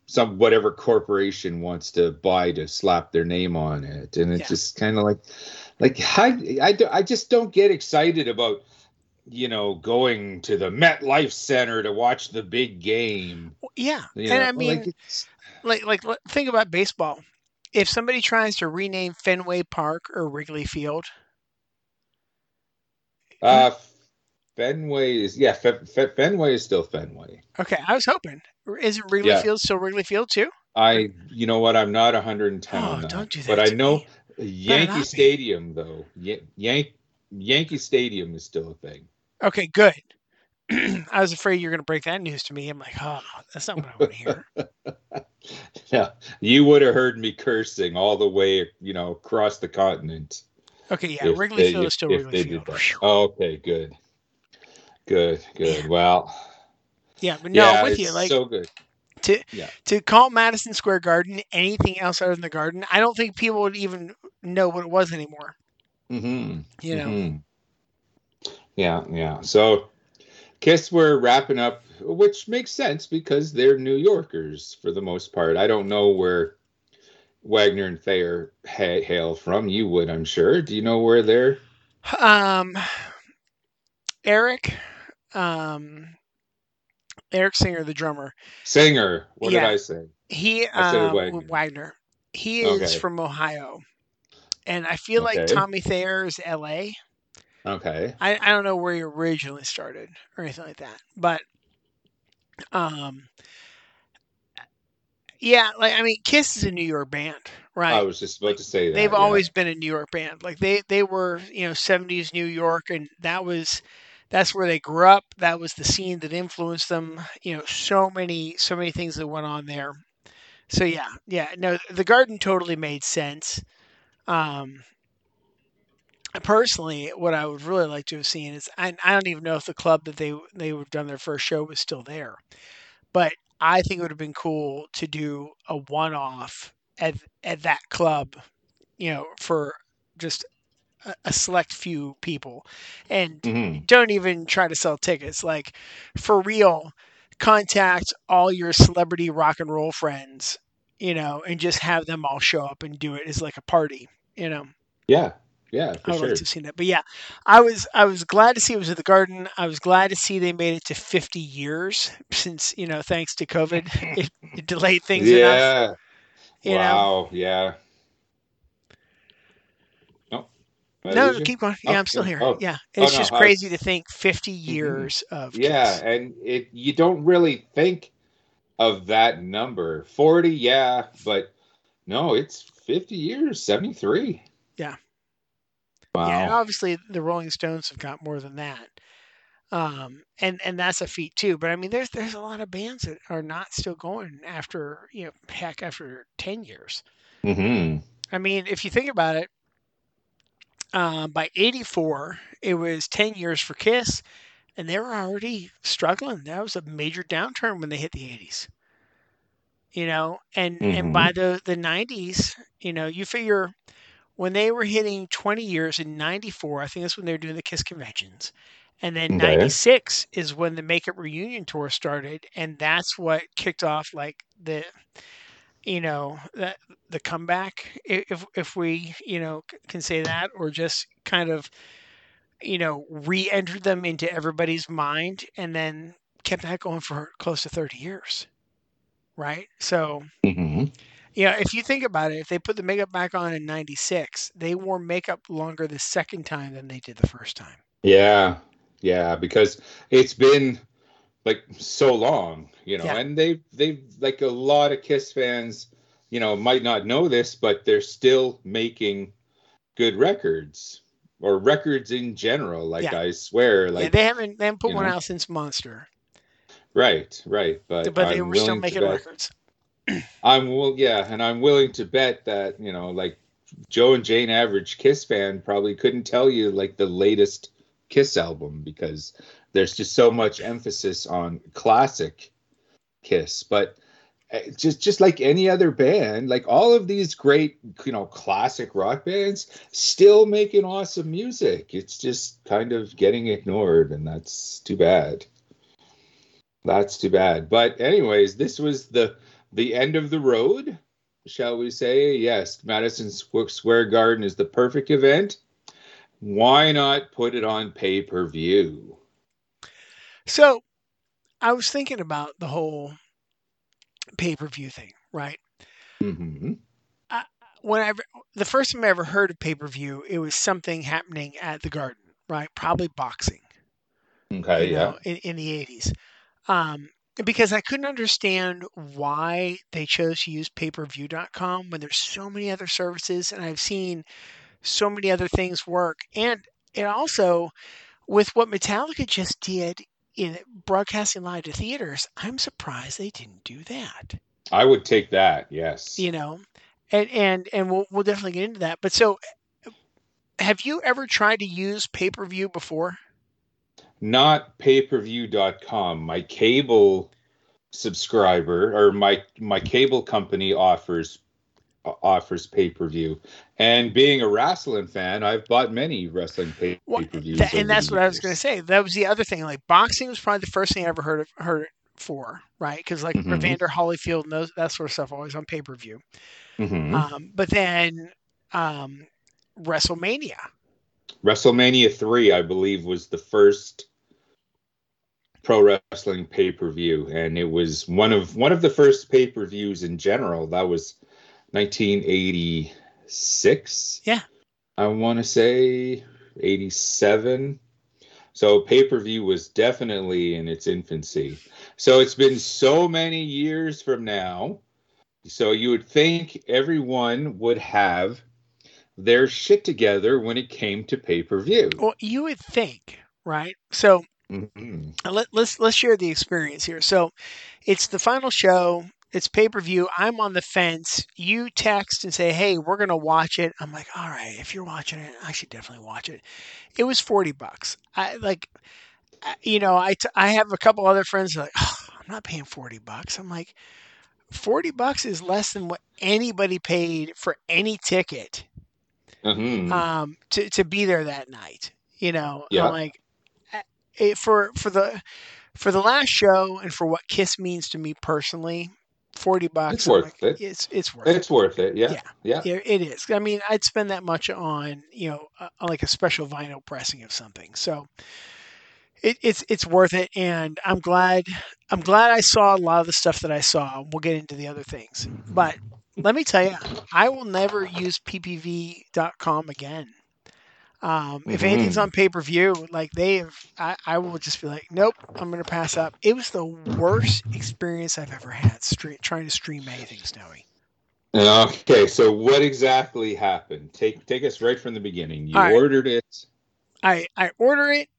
some whatever corporation wants to buy to slap their name on it and it's Yeah. just kind of like like I, I, I just don't get excited about you know going to the MetLife Center to watch the big game Yeah, you and know? I mean, like like, like, think about baseball. If somebody tries to rename Fenway Park or Wrigley Field, Uh, Fenway is yeah. Fe, Fe, Fenway is still Fenway. okay, I was hoping. Isn't Wrigley Yeah. Field still Wrigley Field too? I, you know what? I'm not 110 Oh, don't do that But I know me. Yankee. Stadium though. Ya- Yank Yankee Stadium is still a thing. Okay, good. I was afraid you're going to break that news to me. I'm like, oh, that's not what I want to hear. Yeah, you would have heard me cursing all the way, you know, across the continent. Okay, yeah, if Wrigley they- Field is still Wrigley Field. Oh, okay, good, good, good. Man. Well, Yeah, but no, yeah, I'm with you. Like so good. To yeah. to call Madison Square Garden anything else other than the Garden, I don't think people would even know what it was anymore. Mm-hmm. You know, Mhm. Yeah, yeah. So Kiss were wrapping up, which makes sense because they're New Yorkers for the most part. I don't know where Wagner and Thayer ha- hail from. You would, I'm sure. Do you know where they're? um, Eric, um, Eric Singer, the drummer, Singer. What Yeah. did I say? he I said uh, Wagner. Wagner. He is Okay. from Ohio, and I feel like Tommy Thayer is L.A. Okay. I, I don't know where he originally started or anything like that, but um, yeah, like I mean, Kiss is a New York band, right? I was just about to say that. They've yeah. always been a New York band. Like they they were, you know, 70s New York and that was that's where they grew up. That was the scene that influenced them. You know, so many so many things that went on there. So yeah, yeah, no, the garden totally made sense. Um personally, what I would really like to have seen is I, I don't even know if the club that they they would have done their first show was still there. But I think it would have been cool to do a one off at at that club, you know, for just a, select few people, and Mhm. don't even try to sell tickets. Like for real, contact all your celebrity rock and roll friends, you know, and just have them all show up and do it as like a party, you know. Yeah. Yeah, i would sure. like to have seen that. But yeah, I was I was glad to see it was at the Garden. I was glad to see they made it to 50 years since you know thanks to COVID it, it delayed things enough. yeah. Know. wow. Yeah. No. Did I No, no, keep going. Yeah, Oh, I'm still here. Oh. Yeah, Oh, it's no, just I crazy to think 50 years of Yeah, Kiss. and it you don't really think of that number. 40, yeah, but no, it's 50 years, 73. Yeah. Wow. Yeah, obviously the Rolling Stones have got more than that. Um, and and that's a feat too. But I mean, there's there's a lot of bands that are not still going after you know heck after 10 years. hmm I mean, if you think about it, uh, by '84 it was 10 years for Kiss, and they were already struggling. That was a major downturn when they hit the '80s. You know, and and by the the '90s, you know, you figure when they were hitting 20 years in 94 i think that's when they were doing the kiss conventions and then Okay. 96 is when the make it reunion tour started and that's what kicked off like the you know that the comeback if if we you know can say that or just kind of you know re-entered them into everybody's mind and then kept that going for close to 30 years right? So hmm yeah, if you think about it, if they put the makeup back on in 96, they wore makeup longer the second time than they did the first time. Yeah, yeah, because it's been like so long, you know, Yeah. and they they like a lot of Kiss fans, you know, might not know this, but they're still making good records or records in general. Like Yeah. I swear, like yeah, they haven't they haven't put one know, out since Monster, right, right, but but they I'm were still making bet- records. I'm will yeah, and I'm willing to bet that you know, like Joe and Jane, average Kiss fan, probably couldn't tell you like the latest Kiss album because there's just so much emphasis on classic Kiss. But uh, just just like any other band, like all of these great you know classic rock bands, still making awesome music. It's just kind of getting ignored, and that's too bad. That's too bad. But anyways, this was the the end of the road, shall we say? Yes, Madison Square Garden is the perfect event. Why not put it on pay per view? So I was thinking about the whole pay per view thing, right? hmm When I the first time I ever heard of pay per view, it was something happening at the Garden, right? Probably boxing. Okay, yeah. know, in, in the 80s. Um, because I couldn't understand why they chose to use pay-per-view.com when there's so many other services and I've seen so many other things work. And it also, with what Metallica just did in broadcasting live to theaters, I'm surprised they didn't do that. I would take that. Yes. You know, and and and we'll we'll definitely get into that. But so, have you ever tried to use pay-per-view before? Not pay per payperview.com. My cable subscriber or my my cable company offers offers pay per view. And being a wrestling fan, I've bought many wrestling pay per views. That- and that's what I was going to say. That was the other thing. Like boxing was probably the first thing I ever heard of, heard it for, right? Because like Mhm. Evander Holyfield and those that sort of stuff always on pay per view. hmm Um, but then um, WrestleMania. WrestleMania three, I believe, was the first pro wrestling pay per view, and it was one of one of the first pay per views in general. That was 1986. Yeah. I want to say 87. So pay per view was definitely in its infancy. So it's been so many years from now. So you would think everyone would have their shit together when it came to pay per view. Well, you would think, right? So Mhm. uh, let, let's let's share the experience here. So it's the final show. It's pay per view. I'm on the fence. You text and say, "Hey, we're gonna watch it." I'm like, "All right, if you're watching it, I should definitely watch it." It was forty bucks. I like, you know, I t- I have a couple other friends like, oh, "I'm not paying forty bucks." I'm like, forty bucks is less than what anybody paid for any ticket Mhm. um, to to be there that night. You know, Yeah. I'm like it, for for the for the last show and for what Kiss means to me personally, forty bucks. It's worth like, it. It's it's worth it. It's worth it. Yeah. Yeah. Yeah. Yeah, it is. I mean, I'd spend that much on you know uh, on like a special vinyl pressing of something. So it, it's it's worth it, and I'm glad I'm glad I saw a lot of the stuff that I saw. We'll get into the other things, but let me tell you, I will never use ppv.com again. Um, if anything's Mhm. on pay per view, like they have, I, I will just be like, nope, I'm going to pass up. It was the worst experience I've ever had trying to stream anything, Snowy. Okay, so what exactly happened? Take take us right from the beginning. You right. ordered it. I I order it.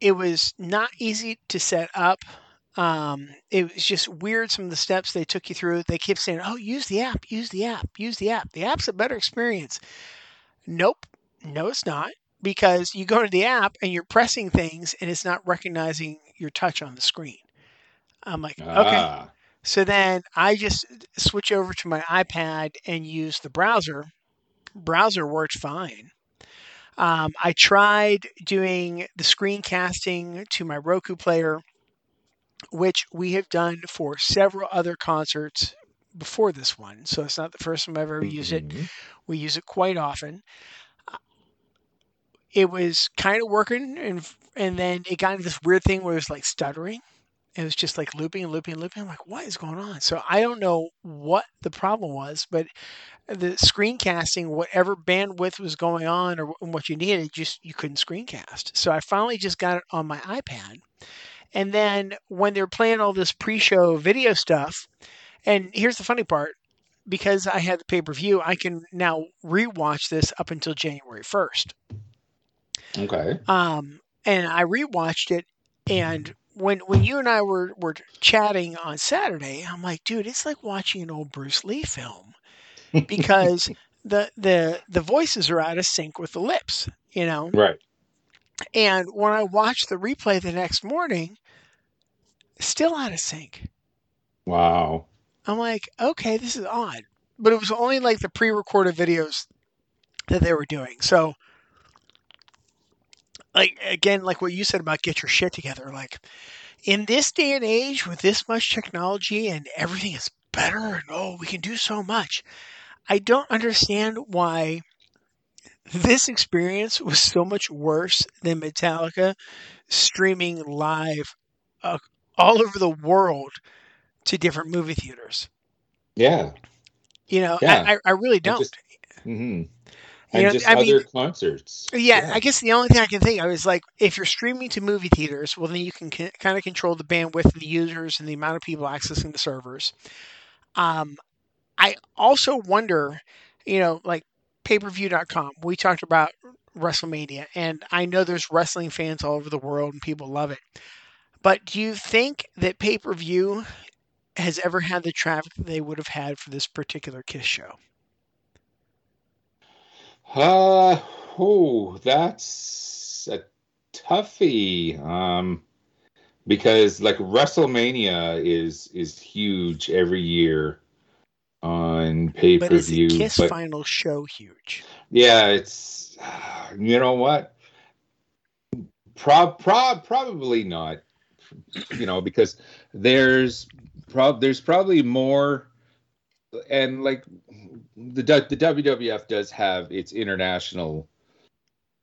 It was not easy to set up. Um, it was just weird. Some of the steps they took you through. They kept saying, "Oh, use the app. Use the app. Use the app. The app's a better experience." Nope. No, it's not because you go to the app and you're pressing things and it's not recognizing your touch on the screen. I'm like, okay. Ah, So then I just switch over to my iPad and use the browser. Browser worked fine. Um, I tried doing the screencasting to my Roku player, which we have done for several other concerts before this one. So it's not the first time I've ever used it. mhm. We use it quite often. It was kind of working, and and then it got into this weird thing where it was like stuttering. It was just like looping and looping and looping. I'm like, what is going on? So I don't know what the problem was, but the screencasting, whatever bandwidth was going on or what you needed, just you couldn't screencast. So I finally just got it on my iPad. And then when they were playing all this pre-show video stuff, and here's the funny part, because I had the pay-per-view, I can now rewatch this up until January 1st. Okay. Um, and I rewatched it, and when when you and I were were chatting on Saturday, I'm like, dude, it's like watching an old Bruce Lee film because the the the voices are out of sync with the lips, you know. Right. And when I watched the replay the next morning, still out of sync. Wow. I'm like, okay, this is odd. But it was only like the pre-recorded videos that they were doing. So like again, like what you said about get your shit together, like in this day and age with this much technology and everything is better and oh, we can do so much. I don't understand why this experience was so much worse than Metallica streaming live uh, all over the world to different movie theaters. Yeah. You know, Yeah. I, I, really don't. just- hmm You And know, just I other mean- concerts. Yeah, I guess the only thing I can think of is like if you're streaming to movie theaters, well, then you can c- kind of control the bandwidth of the users and the amount of people accessing the servers. Um, I also wonder, you know, like payperview.com, we talked about WrestleMania, and I know there's wrestling fans all over the world and people love it. But do you think that pay per view has ever had the traffic they would have had for this particular Kiss show? Uh, oh, that's a toughie. Um, because like WrestleMania is is huge every year on pay But per is the view. Kiss But final show huge? yeah, it's you know what? Prob prob probably not. You know, because there's prob there's probably more and like the the WWF does have its international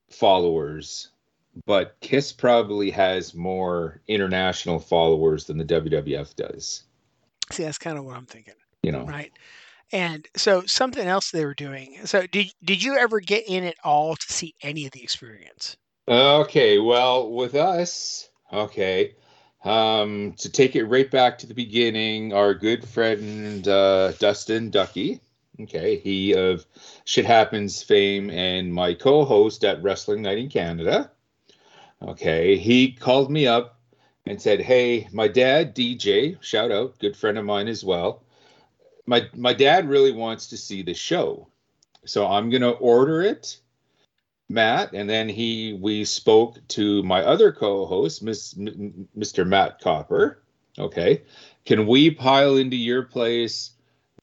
followers, but Kiss probably has more international followers than the WWF does. See, that's kind of what I'm thinking. You know, Right. And so something else they were doing. So did did you ever get in at all to see any of the experience? Okay, well, with us, okay, um, to take it right back to the beginning, our good friend uh, Dustin Ducky, okay, he of Shit Happens fame and my co-host at Wrestling Night in Canada, okay, he called me up and said, "Hey, my dad, DJ, shout out, good friend of mine as well. My my dad really wants to see the show, so I'm gonna order it." Matt, and then he we spoke to my other co-host, Miss, M- Mr. Matt Copper. Okay, can we pile into your place?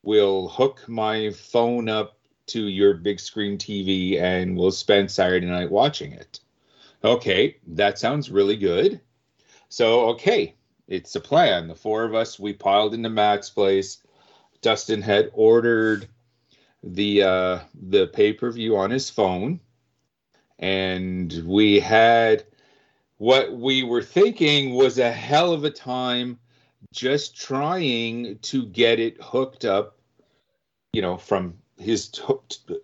We'll hook my phone up to your big screen TV, and we'll spend Saturday night watching it. Okay, that sounds really good. So okay, it's a plan. The four of us we piled into Matt's place. Dustin had ordered the uh, the pay per view on his phone, and we had what we were thinking was a hell of a time just trying to get it hooked up, you know, from his t-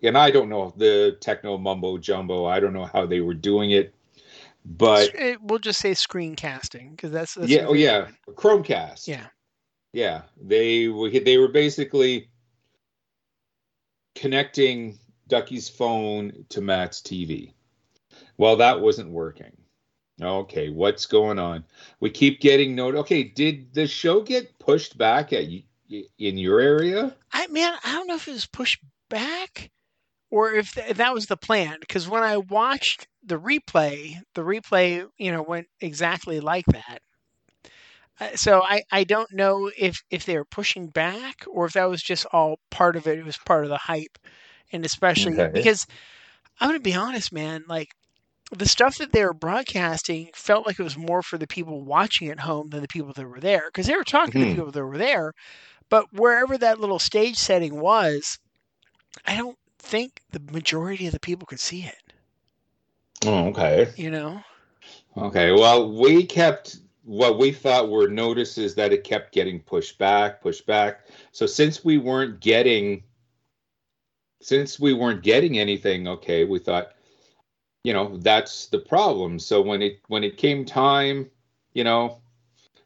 and I don't know the techno mumbo jumbo. I don't know how they were doing it, but S- eh, we'll just say screencasting because that's, that's yeah, oh yeah, doing. Chromecast. yeah. Yeah, they were they were basically connecting Ducky's phone to Matt's TV. Well, that wasn't working. Okay, what's going on? We keep getting note. Okay, did the show get pushed back at in your area? I man, I don't know if it was pushed back or if, th- if that was the plan. Because when I watched the replay, the replay, you know, went exactly like that. Uh, so I, I don't know if if they were pushing back or if that was just all part of it. It was part of the hype, and especially Okay. because I'm gonna be honest, man. Like the stuff that they were broadcasting felt like it was more for the people watching at home than the people that were there because they were talking to Mhm. the people that were there. But wherever that little stage setting was, I don't think the majority of the people could see it. Oh, okay. You know? Okay. Well, we kept what we thought were notices that it kept getting pushed back, pushed back. So since we weren't getting since we weren't getting anything, okay, we thought, you know, that's the problem. So when it when it came time, you know,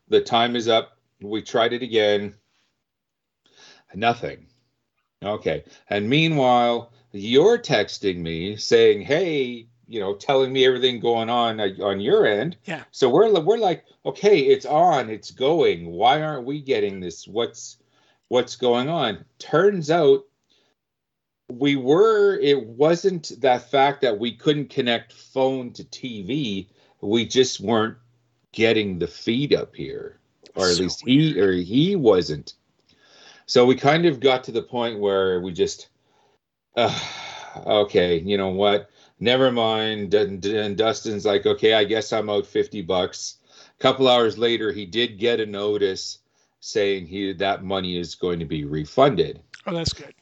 the time is up. We tried it again. Nothing. Okay. And meanwhile, you're texting me saying, "Hey, you know, telling me everything going on uh, on your end." Yeah. So we're we're like, "Okay, it's on, it's going. Why aren't we getting this? What's what's going on?" Turns out we were it wasn't that fact that we couldn't connect phone to TV, we just weren't getting the feed up here. Or at So least he or he wasn't. So we kind of got to the point where we just, uh, okay, you know what? Never mind. And and Dustin's like, okay, I guess I'm out 50 bucks. A couple hours later, he did get a notice saying he that money is going to be refunded. Oh, that's good.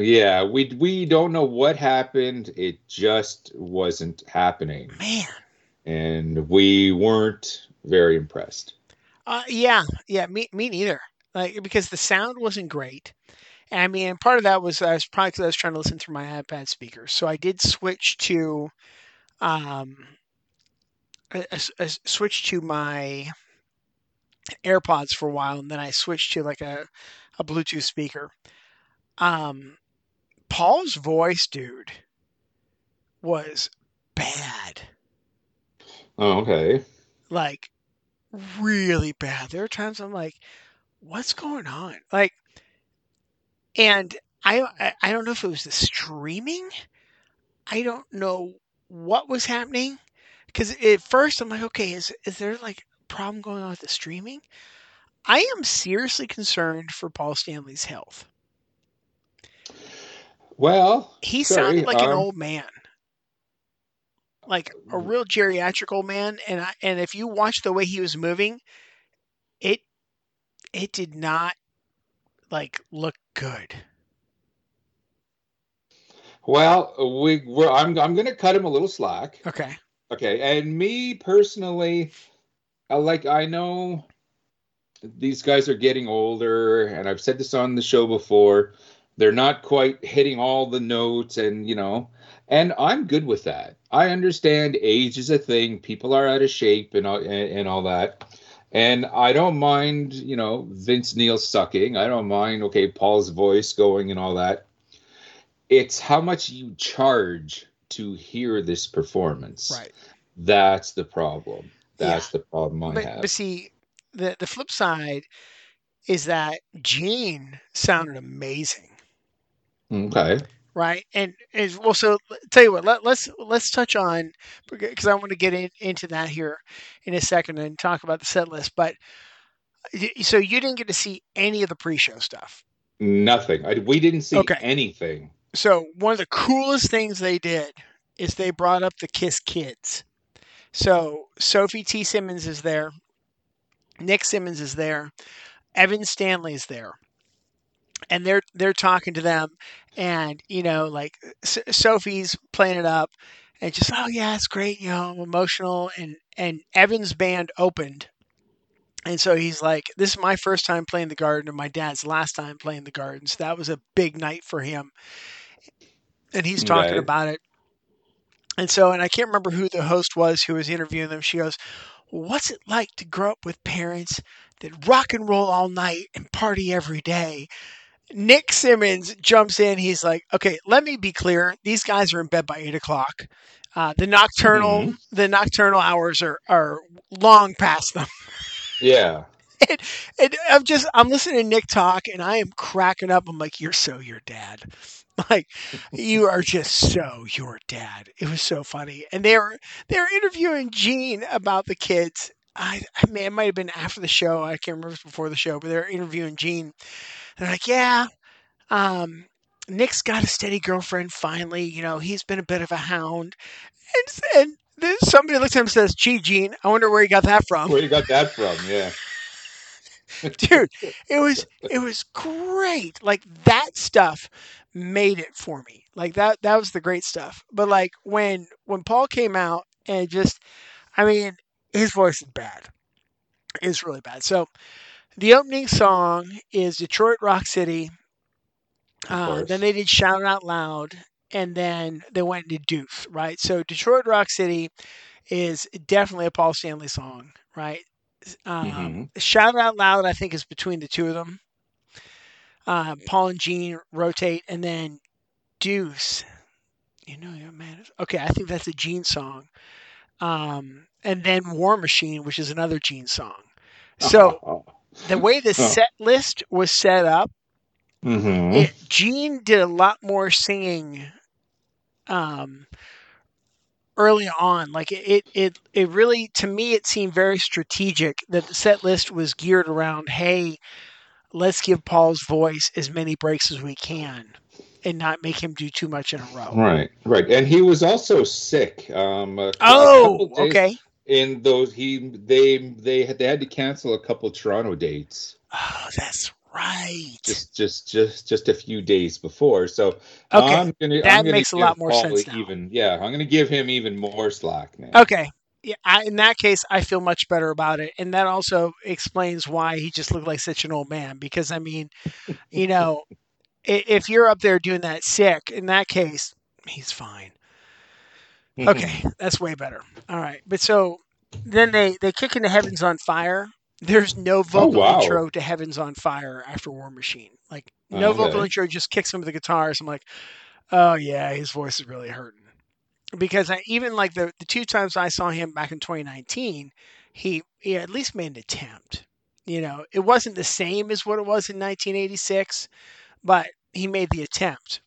Yeah, we we don't know what happened. It just wasn't happening, Man. and we weren't very impressed. Uh, yeah, yeah, me, me neither. Like because the sound wasn't great. And I mean, part of that was I was probably I was trying to listen through my iPad speakers. So I did switch to, um, I, I s- I s- switched to my AirPods for a while, and then I switched to like a, a Bluetooth speaker. Um, Paul's voice, dude, was bad. Oh, okay. like really bad. There are times I'm like, what's going on? Like, and I I- I don't know if it was the streaming. I don't know what was happening because at first I'm like, okay, is is there like a problem going on with the streaming? I am seriously concerned for Paul Stanley's health. Well, He sorry, sounded like an um, old man. Like a real geriatric old man and I, and if you watch the way he was moving, it it did not like look good. Well, we we're, I'm I'm going to cut him a little slack. Okay. Okay, and me personally, I like I know these guys are getting older, and I've said this on the show before. They're not quite hitting all the notes, and you know, and I'm good with that. I understand age is a thing; people are out of shape and all, and, and all that. And I don't mind, you know, Vince Neil sucking. I don't mind, okay, Paul's voice going and all that. It's how much you charge to hear this performance. Right. That's the problem. That's the problem I But have. but see, the the flip side is that Gene sounded amazing, okay. right? And is well. So tell you what, let, let's let's touch on because I want to get in, into that here in a second and talk about the set list. But so you didn't get to see any of the pre-show stuff. Nothing. I, we didn't see Okay. anything. So one of the coolest things they did is they brought up the Kiss Kids. So Sophie T. Simmons is there, Nick Simmons is there, Evan Stanley is there, and they're they're talking to them, and you know, like S- Sophie's playing it up, and just oh yeah, it's great, you know, I'm emotional, and and Evan's band opened. And so he's like, "This is my first time playing the garden, and my dad's last time playing the garden. So that was a big night for him." And he's talking Right. about it. And so, and I can't remember who the host was who was interviewing them. She goes, What's it like to grow up with parents that rock and roll all night and party every day? Nick Simmons jumps in. He's like, Okay, let me be clear. These guys are in bed by eight o'clock. Uh, the nocturnal, Mhm. the nocturnal hours are, are long past them. Yeah. And I'm just, I'm listening to Nick talk and I am cracking up. I'm like, You're so your dad. Like, you are just so your dad. It was so funny. And they were, they were interviewing Gene about the kids. I, I mean, it might have been after the show. I can't remember if it was before the show, but they're interviewing Gene. They're like, Yeah, um, Nick's got a steady girlfriend finally. You know, he's been a bit of a hound. And, and then somebody looks at him and says, Gee, Gene, I wonder where you got that from. Where you got that from? Yeah. dude it was it was great like that stuff made it for me like that that was the great stuff but like when when paul came out and just i mean his voice is bad it's really bad so the opening song is detroit rock city uh, then they did shout out loud and then they went into Deuce, right so detroit rock city is definitely a paul stanley song right um, Mhm. Shout Out Loud, I think, is between the two of them. Uh, Paul and Gene rotate, and then Deuce. You know, you're mad. Okay, I think that's a Gene song. Um, and then War Machine, which is another Gene song. So the way the set list was set up, hmm it, Gene did a lot more singing um, early on. Like it, it, it, it really, to me, it seemed very strategic that the set list was geared around, hey, let's give Paul's voice as many breaks as we can and not make him do too much in a row. Right, right, and he was also sick. Um, a, Oh, days okay. In those, he they they had they had to cancel a couple Toronto dates Oh, that's right. just just just just a few days before. So Okay, I'm gonna, that I'm gonna makes a give lot more sense now. Even yeah, I'm gonna give him even more slack now. Okay. Yeah, I, in that case, I feel much better about it, and that also explains why he just looked like such an old man. Because I mean, you know, if you're up there doing that sick, in that case, he's fine. Okay, mm-hmm. that's way better. All right, but so then they they kick into Heavens on Fire. There's no oh, vocal wow. intro to Heavens on Fire after War Machine. Like no Okay. vocal intro, just kicks him with the guitars. I'm like, oh yeah, his voice is really hurting. Because I, even like the the two times I saw him back in 2019, he he at least made an attempt. You know, it wasn't the same as what it was in 1986, but he made the attempt.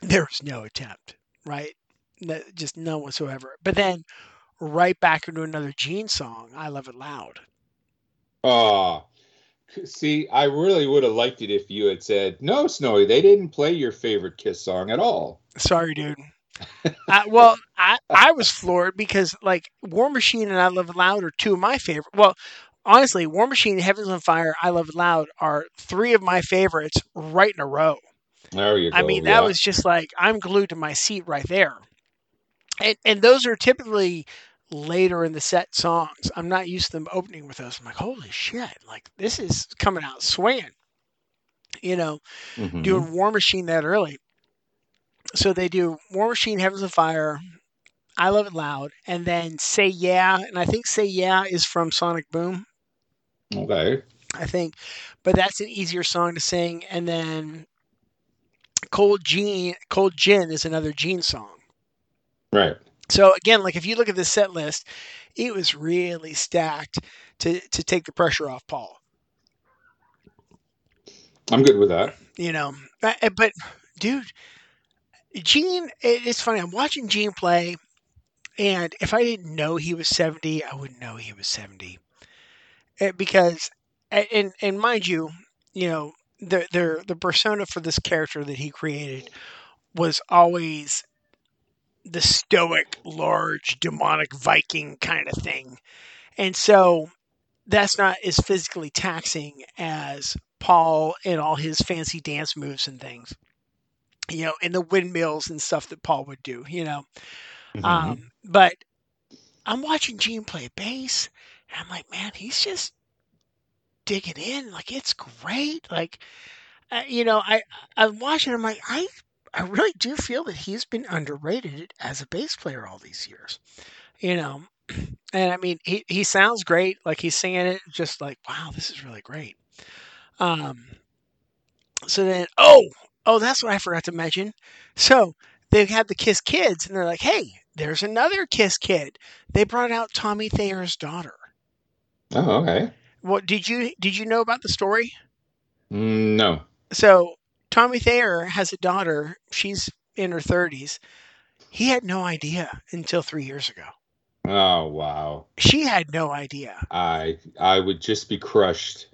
There was no attempt, right? Just none whatsoever. But then right back into another Gene song, I Love It Loud. Ah, see, I really would have liked it if you had said no, Snowy. They didn't play your favorite Kiss song at all. Sorry, dude. I, well, I, I was floored because like War Machine and I Love It Loud are two of my favorite. Well, honestly, War Machine, Heavens on Fire, I Love It Loud are three of my favorites right in a row. There you go. I mean, that was just like I'm glued to my seat right there. And and those are typically later in the set songs. I'm not used to them opening with those. I'm like, holy shit! Like this is coming out swinging. You know, Mhm. doing War Machine that early. So they do War Machine, Heavens of Fire, I Love It Loud, and then Say Yeah, and I think Say Yeah is from Sonic Boom. okay. I think, but that's an easier song to sing. And then Cold Gene, Cold Gin is another Gene song. Right. So again, like if you look at the set list, it was really stacked to to take the pressure off Paul. I'm good with that. You know, but dude, Gene, it's funny. I'm watching Gene play, and if I didn't know he was 70, I wouldn't know he was 70. Uh, because, and and mind you, you know, the the the persona for this character that he created was always the stoic, large, demonic Viking kind of thing, and so that's not as physically taxing as Paul and all his fancy dance moves and things. You know, and the windmills and stuff that Paul would do. You know, Mhm. um, but I'm watching Gene play bass, and I'm like, man, he's just digging in. Like it's great. Like, uh, you know, I I'm watching. I'm like, I I really do feel that he's been underrated as a bass player all these years. You know, and I mean, he he sounds great. Like he's singing it, just like, wow, this is really great. Um, so then, oh, oh, that's what I forgot to mention. So they had the Kiss Kids, and they're like, hey, there's another Kiss Kid. They brought out Tommy Thayer's daughter. Oh, okay. What did you did you know about the story? Mm, no. So Tommy Thayer has a daughter. She's in her thirties. He had no idea until three years ago. Oh, wow. She had no idea. I I would just be crushed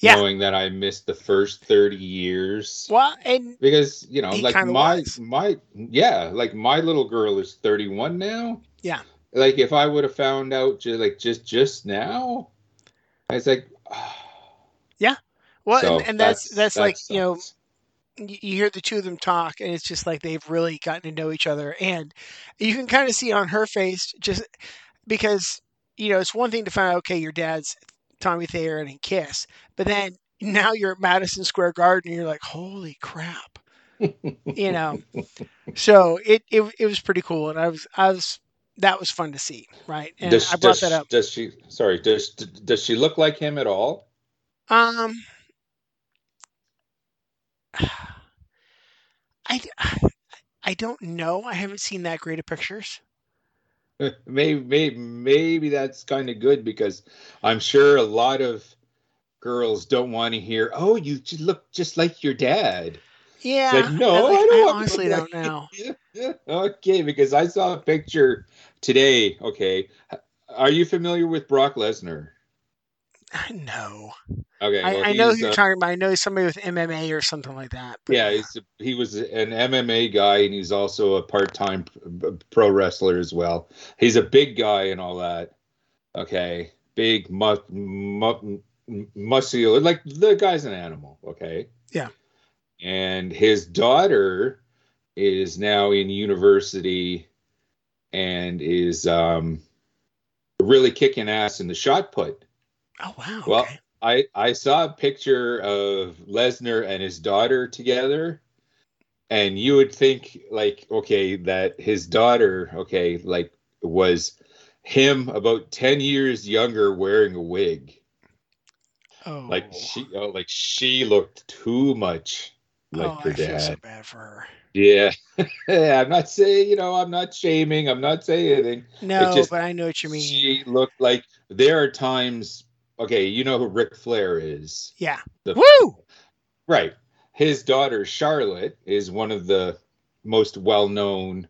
Yeah. knowing that I missed the first 30 years. Well, and Because, you know, like my was. my yeah, like my little girl is 31 now. Yeah. Like if I would have found out just like just just now, I was like oh. Yeah. well, so and, and that's that's, that like you know sucks. You hear the two of them talk and it's just like they've really gotten to know each other and you can kind of see on her face just because you know it's one thing to find out okay your dad's tommy thayer and in kiss but then now you're at madison square garden and you're like holy crap. You know? So it, it it was pretty cool and i was i was that was fun to see right? And does, i brought does, that up. does she sorry, does does she look like him at all? um I, I don't know. I haven't seen that great of pictures. maybe maybe maybe that's kind of good because I'm sure a lot of girls don't want to hear, "Oh, you look just like your dad." Yeah. Like, no, I, like, I don't I honestly don't know. okay, because I saw a picture today. Okay, are you familiar with Brock Lesnar? No. Okay, I, well, I know who you're uh, talking about. I know somebody with MMA or something like that. but Yeah, he's, he was an MMA guy, and he's also a part-time pro wrestler as well. He's a big guy and all that. Okay, big, mu- mu- muscular, like the guy's an animal. Okay. Yeah. And his daughter is now in university and is um, really kicking ass in the shot put. Oh wow. Well, okay. I I saw a picture of Lesnar and his daughter together, and you would think like, okay, that his daughter, okay, like was him about ten years younger, wearing a wig. Oh. Like she, oh, like she looked too much like oh, her I feel so dad. bad for her. Yeah, I'm not saying, you know, I'm not shaming. I'm not saying anything. No, just- but I know what you mean. She looked like there are times. Okay, you know who Ric Flair is. yeah. The- Woo! Right. His daughter Charlotte is one of the most well-known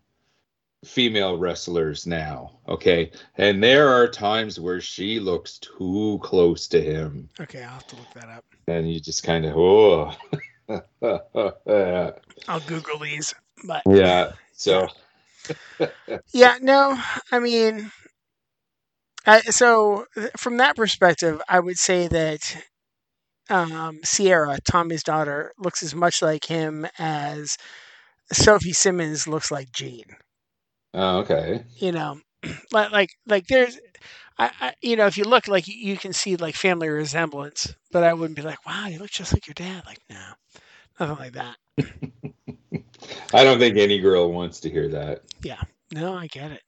female wrestlers now. Okay, and there are times where she looks too close to him, Okay, I'll have to look that up. and you just kind of oh. I'll Google these. But yeah. So yeah, no, I mean, I, so from that perspective, I would say that um, Sierra, Tommy's daughter, looks as much like him as Sophie Simmons looks like Gene. oh, okay. You know, like like like there's. I, I, you know, if you look like you can see like family resemblance, but I wouldn't be like, wow, you look just like your dad. Like, no, nothing like that. I don't think any girl wants to hear that. Yeah. No, I get it.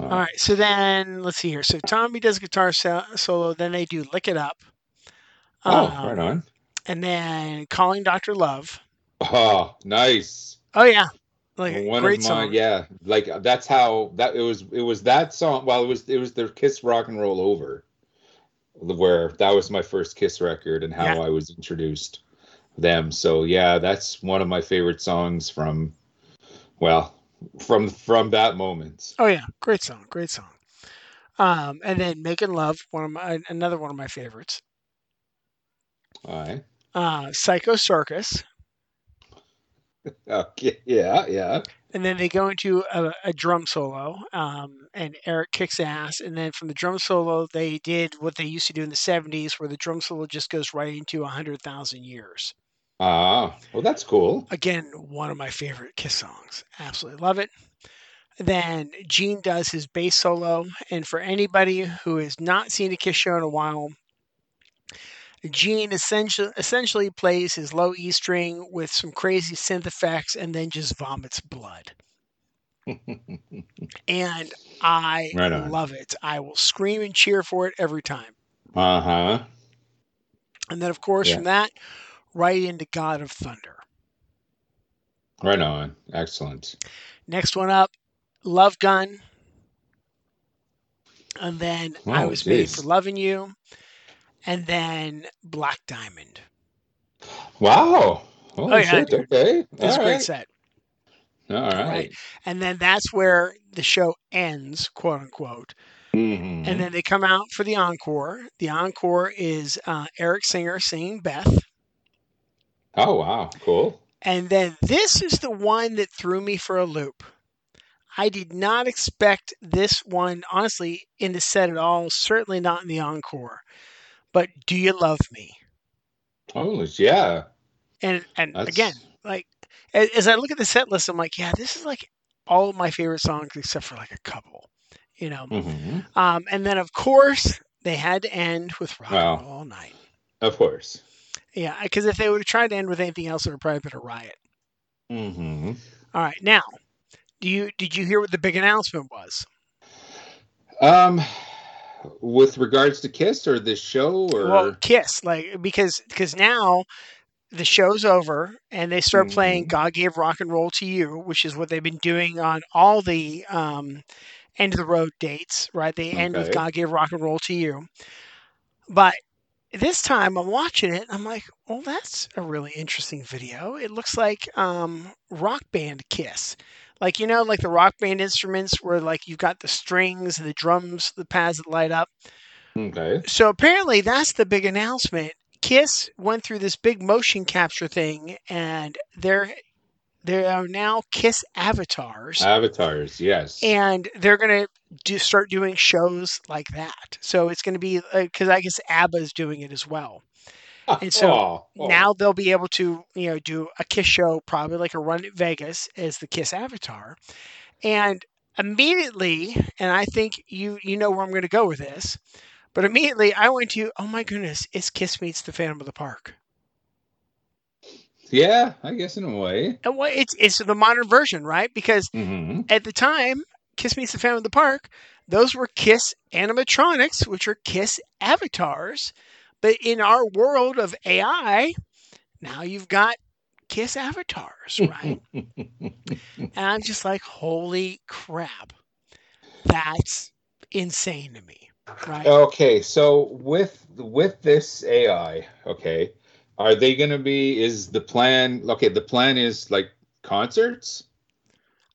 Uh, All right, so then let's see here. So Tommy does guitar so- solo, then they do "Lick It Up," Oh, Um, right on. and then "Calling Doctor Love." Oh, nice. Oh yeah, like a one great of my song. yeah like that's how that it was it was that song well it was it was their kiss rock and roll over where that was my first kiss record and how Yeah. i was introduced them so yeah that's one of my favorite songs from well from from that moment Oh yeah, great song, great song. Um, and then "Making Love," one of my another one of my favorites. all right Uh, "Psycho Circus," okay yeah yeah and then they go into a, a drum solo, um, and Eric kicks ass. And then from the drum solo, they did what they used to do in the '70s, where the drum solo just goes right into a hundred thousand years. Ah, well, that's cool. Again, one of my favorite Kiss songs. Absolutely love it. Then Gene does his bass solo, and for anybody who has not seen a Kiss show in a while, Gene essentially essentially plays his low E string with some crazy synth effects, and then just vomits blood. and I Right love it. I will scream and cheer for it every time. Uh huh. And then, of course, Yeah. from that, right into God of Thunder. Right on. Excellent. Next one up, Love Gun. And then I Oh, Was Made for Loving You. And then Black Diamond. Wow. Holy Oh, yeah, shit. dude. Okay. It's a All great right. set. All right. Right. And then that's where the show ends, quote unquote. Mhm. And then they come out for the encore. The encore is uh, Eric Singer singing Beth. Oh, wow. Cool. And then this is the one that threw me for a loop. I did not expect this one, honestly, in the set at all. Certainly not in the encore. But Do You Love Me? Holy, yeah. And and That's... again, like as, I look at the set list, I'm like, yeah, this is like all of my favorite songs except for like a couple, you know. Mhm. Um, and then of course they had to end with Rock Wow. All Night. Of course. Yeah, because if they would have tried to end with anything else, it would have probably been a riot. hmm All right, now, do you did you hear what the big announcement was? Um, with regards to Kiss or this show or Well, Kiss, like because because now the show's over and they start playing Mhm. "God Gave Rock and Roll to You," which is what they've been doing on all the um, end of the road dates. Right, they end with "God Gave Rock and Roll to You," but this time I'm watching it. I'm like, well, that's a really interesting video. It looks like um, rock band Kiss. Like you know, like the rock band instruments where like you've got the strings and the drums, the pads that light up okay. so apparently that's the big announcement. Kiss went through this big motion capture thing, and they're there are now Kiss avatars, Avatars, yes. and they're gonna do start doing shows like that. So it's gonna be uh, because I guess ABBA's doing it as well. and so Oh, oh. Now they'll be able to you know do a Kiss show, probably like a run at Vegas as the Kiss avatar, and immediately, and I think you you know where I'm going to go with this, but immediately I went to oh my goodness, it's Kiss meets the Phantom of the Park. Yeah, I guess in a way. And what it's it's the modern version, right? Because hmm at the time, Kiss meets the Phantom of the Park, those were Kiss animatronics, which are Kiss avatars. But in our world of AI, now you've got Kiss avatars, right? and I'm just like, holy crap, that's insane to me, right? Okay, so with with this AI, okay, are they going to be? Is the plan? Okay, the plan is like concerts.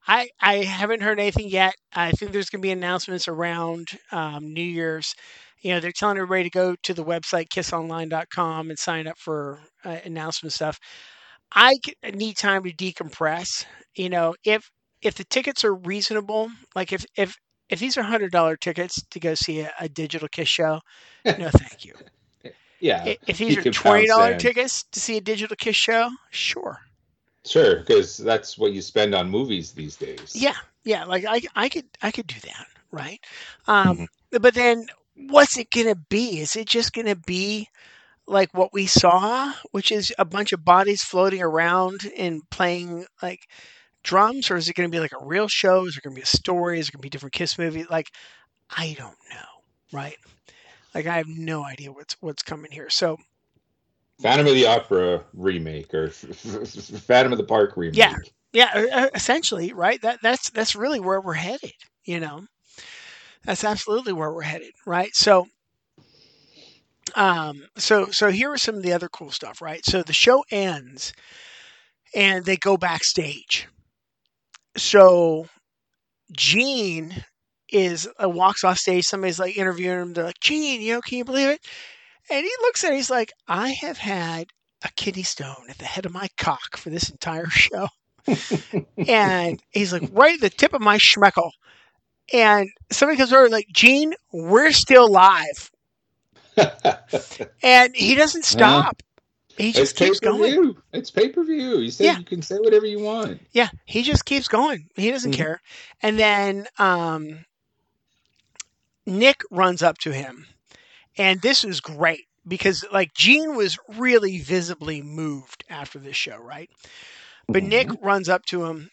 I, I haven't heard anything yet. I think there's going to be announcements around um, New Year's. You know, they're telling everybody to go to the website kissonline.com and sign up for uh, announcement stuff. I need time to decompress. You know, if if the tickets are reasonable, like if if if these are hundred dollar tickets to go see a, a digital Kiss show, no, thank you. Yeah, If these are twenty dollar tickets to see a digital Kiss show, sure. sure, because that's what you spend on movies these days. Yeah, yeah, like I, I could, I could do that, right? Um, But then, what's it gonna be? Is it just gonna be like what we saw, which is a bunch of bodies floating around and playing like drums, or is it gonna be like a real show? Is it gonna be a story? Is it gonna be different Kiss movie? Like, I don't know, right? Like, I have no idea what's what's coming here. So, Phantom of the Opera remake or Phantom of the Park remake. Yeah. yeah, essentially, right? That that's that's really where we're headed. You know, that's absolutely where we're headed, right? So, um, so so here are some of the other cool stuff, right? So the show ends, and they go backstage. So, Gene is uh, walks off stage. Somebody's like interviewing him. They're like, Gene, you know, can you believe it? And he looks at it. He's like, I have had a kidney stone at the head of my cock for this entire show. and he's like, right at the tip of my schmeckle. And somebody comes over like, Gene, we're still live. and he doesn't stop. He it's just keeps pay per going. It's pay per view. You said Yeah. you can say whatever you want. Yeah, he just keeps going. He doesn't Mhm. care. And then um, Nick runs up to him, and this is great because like Gene was really visibly moved after this show, right? But Nick runs up to him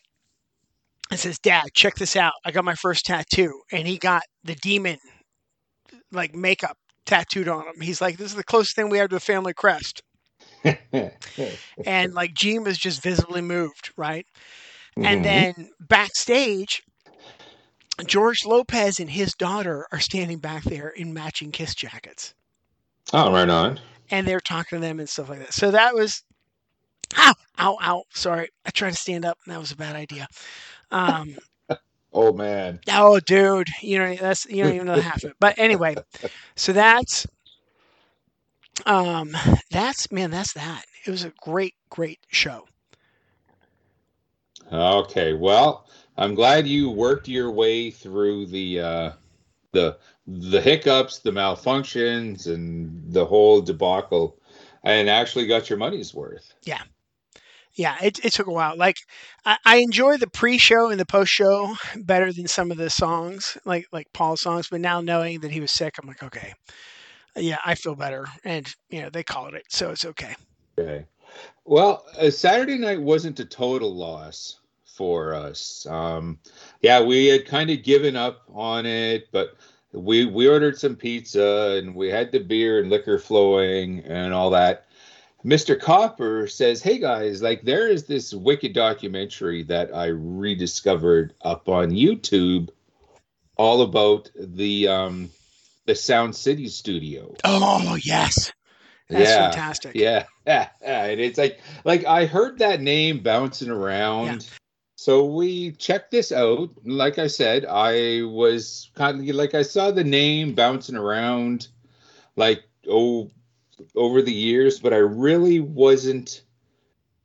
and says, "Dad, check this out. I got my first tattoo." And he got the demon like makeup tattooed on him. He's like, "This is the closest thing we have to a family crest." And like Gene was just visibly moved, right? And Mhm. then backstage, George Lopez and his daughter are standing back there in matching kiss jackets. oh, right on. And they're talking to them and stuff like that. So that was ow, ow, ow. Sorry. I tried to stand up and that was a bad idea. Um Oh man. oh dude, you know that's you don't even know half of it. But anyway, so that's um that's man, that's that. It was a great, great show. Okay. Well, I'm glad you worked your way through the uh, the the hiccups, the malfunctions, and the whole debacle, and actually got your money's worth. yeah, yeah. it, it took a while. Like I, I enjoy the pre-show and the post-show better than some of the songs, like like Paul's songs. But now knowing that he was sick, I'm like, okay, yeah, I feel better, and you know they called it, so it's okay. Okay. Well, uh, Saturday night wasn't a total loss for us. Um, yeah, we had kind of given up on it, but we we ordered some pizza and we had the beer and liquor flowing and all that. Mr. Copper says, "Hey guys, like there is this wicked documentary that I rediscovered up on YouTube, all about the um, the Sound City studio." Oh yes, that's Yeah, fantastic. Yeah, yeah, yeah. And it's like, like I heard that name bouncing around. So we checked this out. Like I said, I was kind of like I saw the name bouncing around, like oh, over the years, but I really wasn't.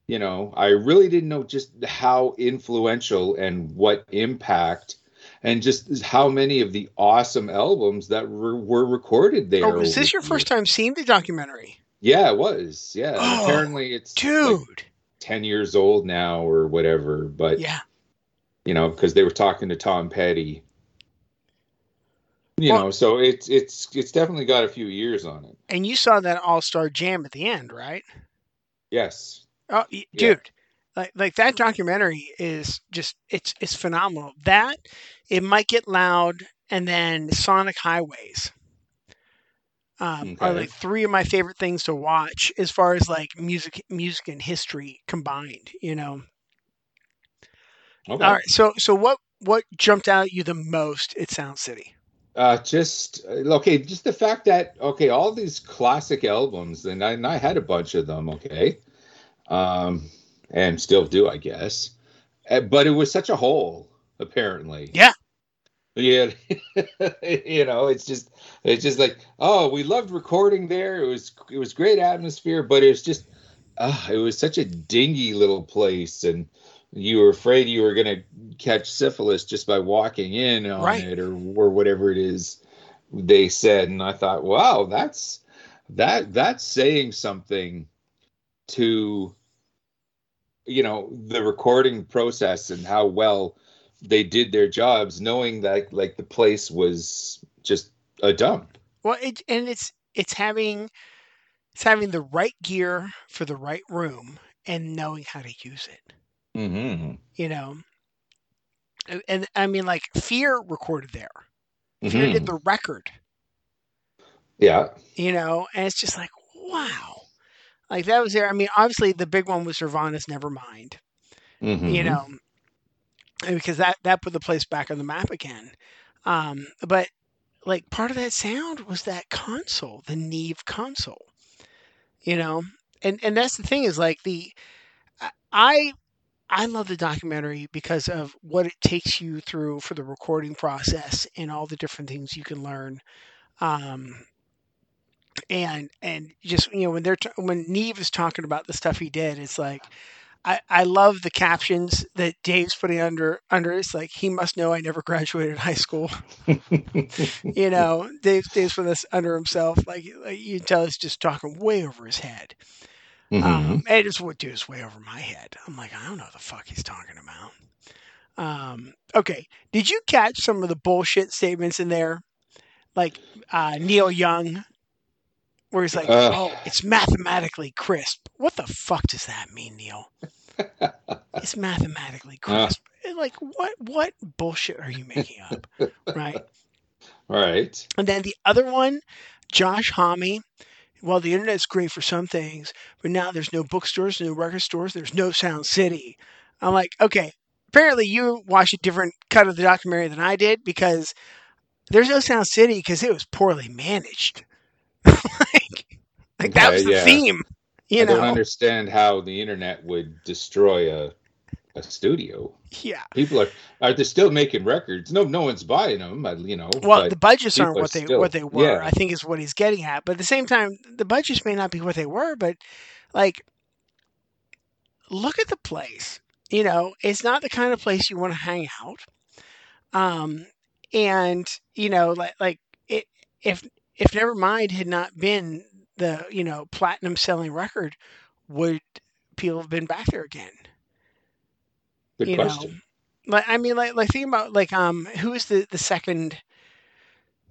You know, I really didn't know just how influential and what impact, and just how many of the awesome albums that were, were recorded there. Oh, was this your first time seeing the documentary, Yeah, it was. Yeah. Oh, apparently it's dude? like 10 years old now or whatever. But, yeah, you know, because they were talking to Tom Petty. You Well- know, so it's it's it's definitely got a few years on it. and you saw that All Star Jam at the end, right? Yes. Oh, y- Yeah. dude, like like that documentary is just it's it's phenomenal. That it might get loud, and then Sonic Highways um, are like three of my favorite things to watch as far as like music music and history combined. You know. Okay. All right. So so what what jumped out at you the most at Sound City? Uh, just uh, okay, just the fact that okay, all these classic albums, and I, and I had a bunch of them, okay, um, and still do, I guess, Uh, but it was such a hole, apparently. Yeah. Yeah, you know, it's just, it's just like, oh, we loved recording there. It was, it was great atmosphere, but it was just, uh, it was such a dingy little place, and you were afraid you were gonna catch syphilis just by walking in on Right. it, or or whatever it is they said. And I thought, wow, that's that that's saying something to you know the recording process and how well they did their jobs knowing that like the place was just a dump Well, it and it's it's having it's having the right gear for the right room and knowing how to use it. mm-hmm. You know. And, and I mean, like Fear recorded there. Fear did the record. yeah You know, and it's just like wow, like that was there. I mean, obviously the big one was Nirvana's Nevermind. Mhm. You know, because that that put the place back on the map again. Um, but like part of that sound was that console, the Neve console. You know, and and that's the thing is like the I I love the documentary because of what it takes you through for the recording process and all the different things you can learn. Um, and and just you know when they're t- when Neve is talking about the stuff he did, it's like I, I love the captions that Dave's putting under under. It's like he must know I never graduated high school. you know, Dave Dave's putting this under himself. Like, like you can tell he's just talking way over his head. Mhm. Um, and it's what dude is way over my head. I'm like, I don't know what the fuck he's talking about. Um, okay, did you catch some of the bullshit statements in there, like uh, Neil Young, where he's like, Ugh. "Oh, it's mathematically crisp." What the fuck does that mean, Neil? It's mathematically ah. crisp. Like what? What bullshit are you making up? right? All right. And then the other one, Josh Homme. Well, the internet's great for some things, but now there's no bookstores, no record stores, there's no Sound City. I'm like, okay, apparently you watched a different cut of the documentary than I did because there's no Sound City because it was poorly managed. like, like that was the yeah. theme. You I know? don't understand how the internet would destroy a a studio. Yeah. People are are they still making records? No, no one's buying them. but, You know. Well, the budgets aren't people are what they still- what they were. yeah. I think is what he's getting at. But at the same time, the budgets may not be what they were. But like, look at the place. You know, it's not the kind of place you want to hang out. Um, and you know, like like it, if if Nevermind had not been the you know platinum selling record, would people have been back there again? good you question. know like i mean like like think about like um who is the the second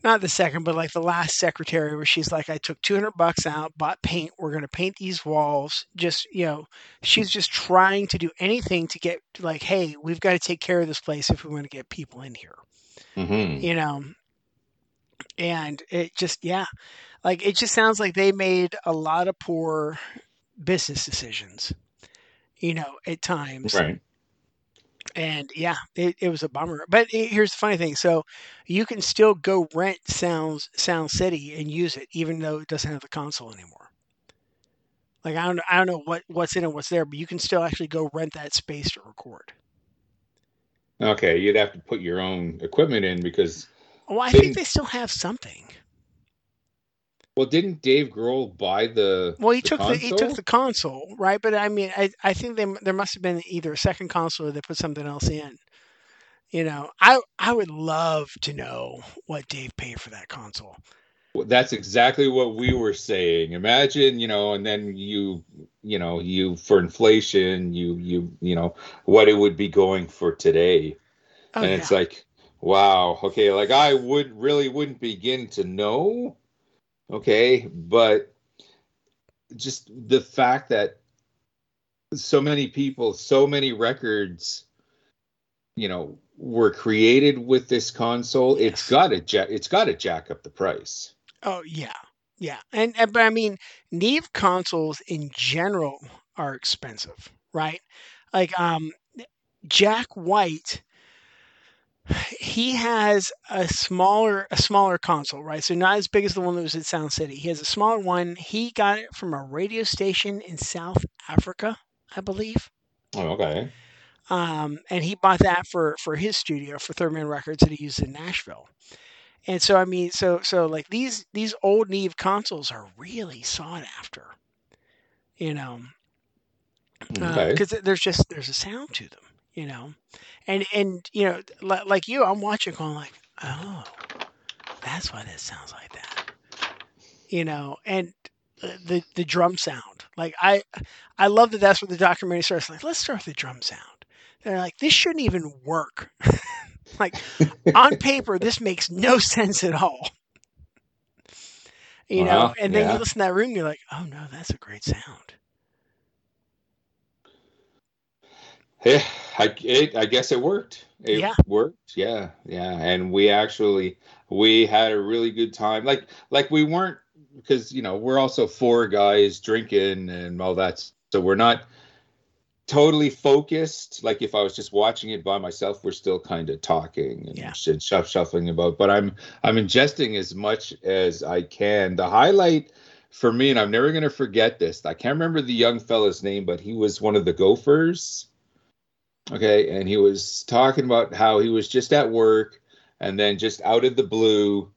not the second but like the last secretary where she's like i took 200 bucks out bought paint we're going to paint these walls just you know she's just trying to do anything to get like hey we've got to take care of this place if we want to get people in here hmm you know and it just yeah like it just sounds like they made a lot of poor business decisions you know at times Right. and yeah, it, it was a bummer. But it, here's the funny thing: so you can still go rent Sounds Sound City and use it, even though it doesn't have the console anymore. Like I don't, I don't know what what's in it, what's there, but you can still actually go rent that space to record. Okay, you'd have to put your own equipment in because Well, I think they still have something. well, didn't Dave Grohl buy the Well, he the took the he took the console, right? But I mean, I I think they, there must have been either a second console or they put something else in. You know, I I would love to know what Dave paid for that console. Well, That's exactly what we were saying. Imagine, you know, and then you, you know, you for inflation, you, you, you know, what it would be going for today. Oh, and yeah. it's like, wow, okay, like I would really wouldn't begin to know, okay, but just the fact that so many people, so many records, you know, were created with this console. it's got to jack, it's got to jack up the price. Oh yeah, yeah, and, and but I mean, Neve consoles in general are expensive, right? Like um, Jack White, he has a smaller a smaller console, right? So not as big as the one that was at Sound City. He has a smaller one. He got it from a radio station in South Africa, I believe. Oh, okay. um, and he bought that for for his studio for Third Man Records that he used in Nashville. And so I mean, so so like these these old Neve consoles are really sought after, you know, Okay. because there's just there's a sound to them, you know, and and you know li- like you, I'm watching going like, oh, that's why this sounds like that, you know, and the the, drum sound, like I I love that that's where the documentary starts. Like, let's start with the drum sound. They're like, this shouldn't even work. like on paper, this makes no sense at all. You know, Uh-huh, and then yeah. you listen to that room, you're like, oh no, that's a great sound. Yeah, I, it, I guess it worked. It Yeah. worked. Yeah, yeah. And we actually we had a really good time. Like like we weren't because you know we're also four guys drinking and all that. So we're not totally focused. Like if I was just watching it by myself, we're still kind of talking and Yeah. shuff, shuffling about. But I'm I'm ingesting as much as I can. The highlight for me, and I'm never gonna forget this. I can't remember the young fella's name, but he was one of the Gophers. Okay, and he was talking about how he was just at work, and then just out of the blue,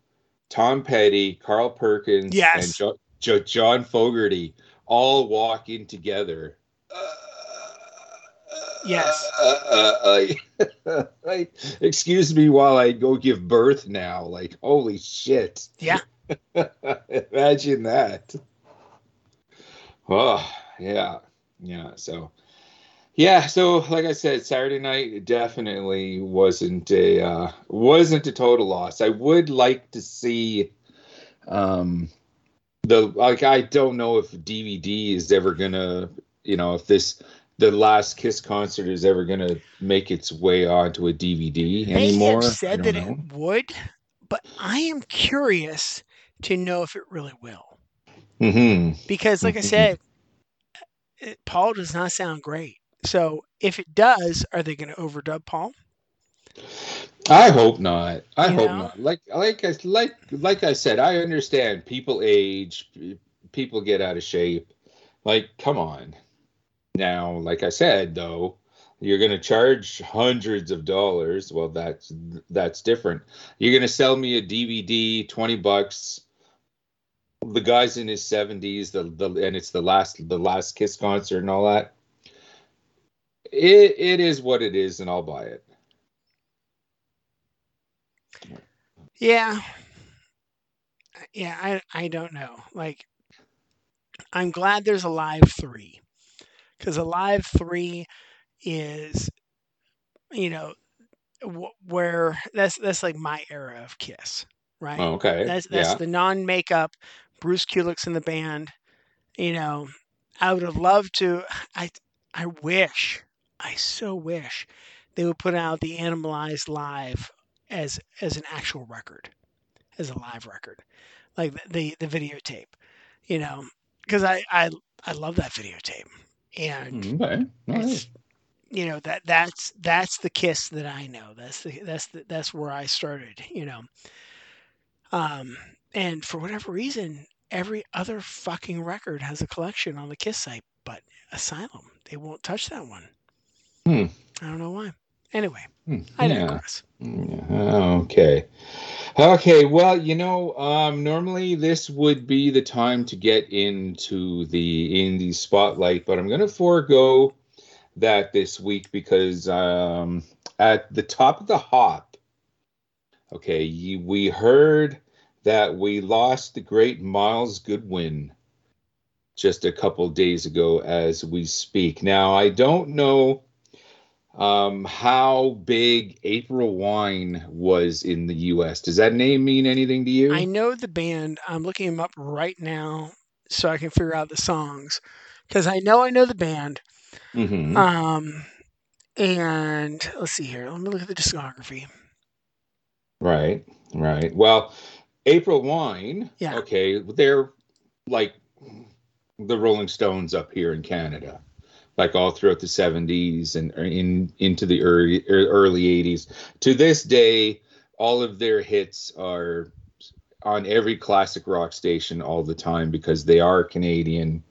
Tom Petty, Carl Perkins, Yes. and jo- jo- John Fogerty all walk in together. Yes. Uh, uh, uh, like, excuse me while I go give birth now. Like, holy shit. Yeah. Imagine that. Oh, yeah. Yeah. So, yeah. So, like I said, Saturday night definitely wasn't a uh, wasn't a total loss. I would like to see um the like I don't know if DVD is ever gonna you know if this the last Kiss concert is ever gonna make its way onto a DVD They anymore. have said that know. it would, but I am curious to know if it really will. Mhm. Because, like I Mhm. said, it, Paul does not sound great. So, if it does, are they going to overdub Paul? I hope not. I You hope know? not. Like like I like like I said, I understand people age, people get out of shape. Like, come on. Now, like I said though, you're going to charge hundreds of dollars. Well, that's that's different. You're going to sell me a DVD, 20 bucks. The guy's in his 70s, the, the and it's the last the last Kiss concert and all that. It it is what it is and I'll buy it. Yeah. Yeah, I I don't know. Like I'm glad there's Alive 3 cuz Alive 3 is you know wh- where that's that's like my era of Kiss, right? Oh, okay. That's that's yeah. the non-makeup Bruce Kulick's in the band. You know, I would have loved to I I wish, I so wish they would put out the Animalized live as as an actual record, as a live record. Like the the, the videotape. You know, cuz I I I love that videotape. And Mm, Okay. Right. you know that that's that's the kiss that I know. That's the that's the, that's where I started. You know, um, and for whatever reason, every other fucking record has a collection on the Kiss site, but Asylum they won't touch that one. Hmm. I don't know why. Anyway, Hmm, I yeah. digress. Yeah, Okay. Okay. Well, you know, um, normally this would be the time to get into the indie spotlight, but I'm going to forego that this week because um, at the top of the hop, okay, we heard that we lost the great Myles Goodwyn just a couple days ago as we speak. Now, I don't know um, how big April Wine was in the U.S. Does that name mean anything to you? I know the band. I'm looking them up right now so I can figure out the songs because I know I know the band. Mhm. Um, and let's see here. Let me look at the discography. Right, right. Well, April Wine, Yeah. okay, they're like the Rolling Stones up here in Canada, like all throughout the 70s and in into the early er, early 80s. To this day, all of their hits are on every classic rock station all the time because they are Canadian.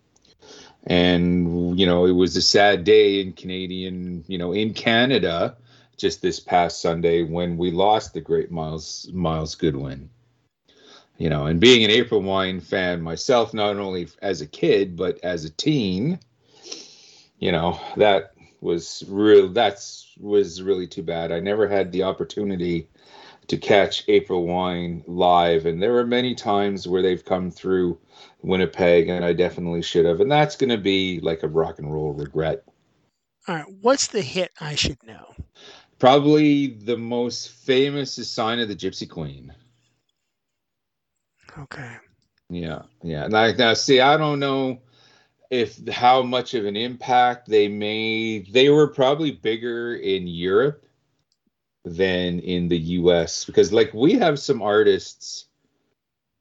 And you know, it was a sad day in Canadian, you know, in Canada just this past Sunday when we lost the great Myles Myles Goodwyn. You know, and being an April Wine fan myself, not only as a kid but as a teen, you know that was real. That's was really too bad. I never had the opportunity to catch April Wine live, and there were many times where they've come through Winnipeg, and I definitely should have. And that's going to be like a rock and roll regret. All right, what's the hit I should know? Probably the most famous is Sign of the Gypsy Queen. Okay. Yeah, yeah. Now, now, see, I don't know if how much of an impact they made. They were probably bigger in Europe than in the U.S. because, like, we have some artists.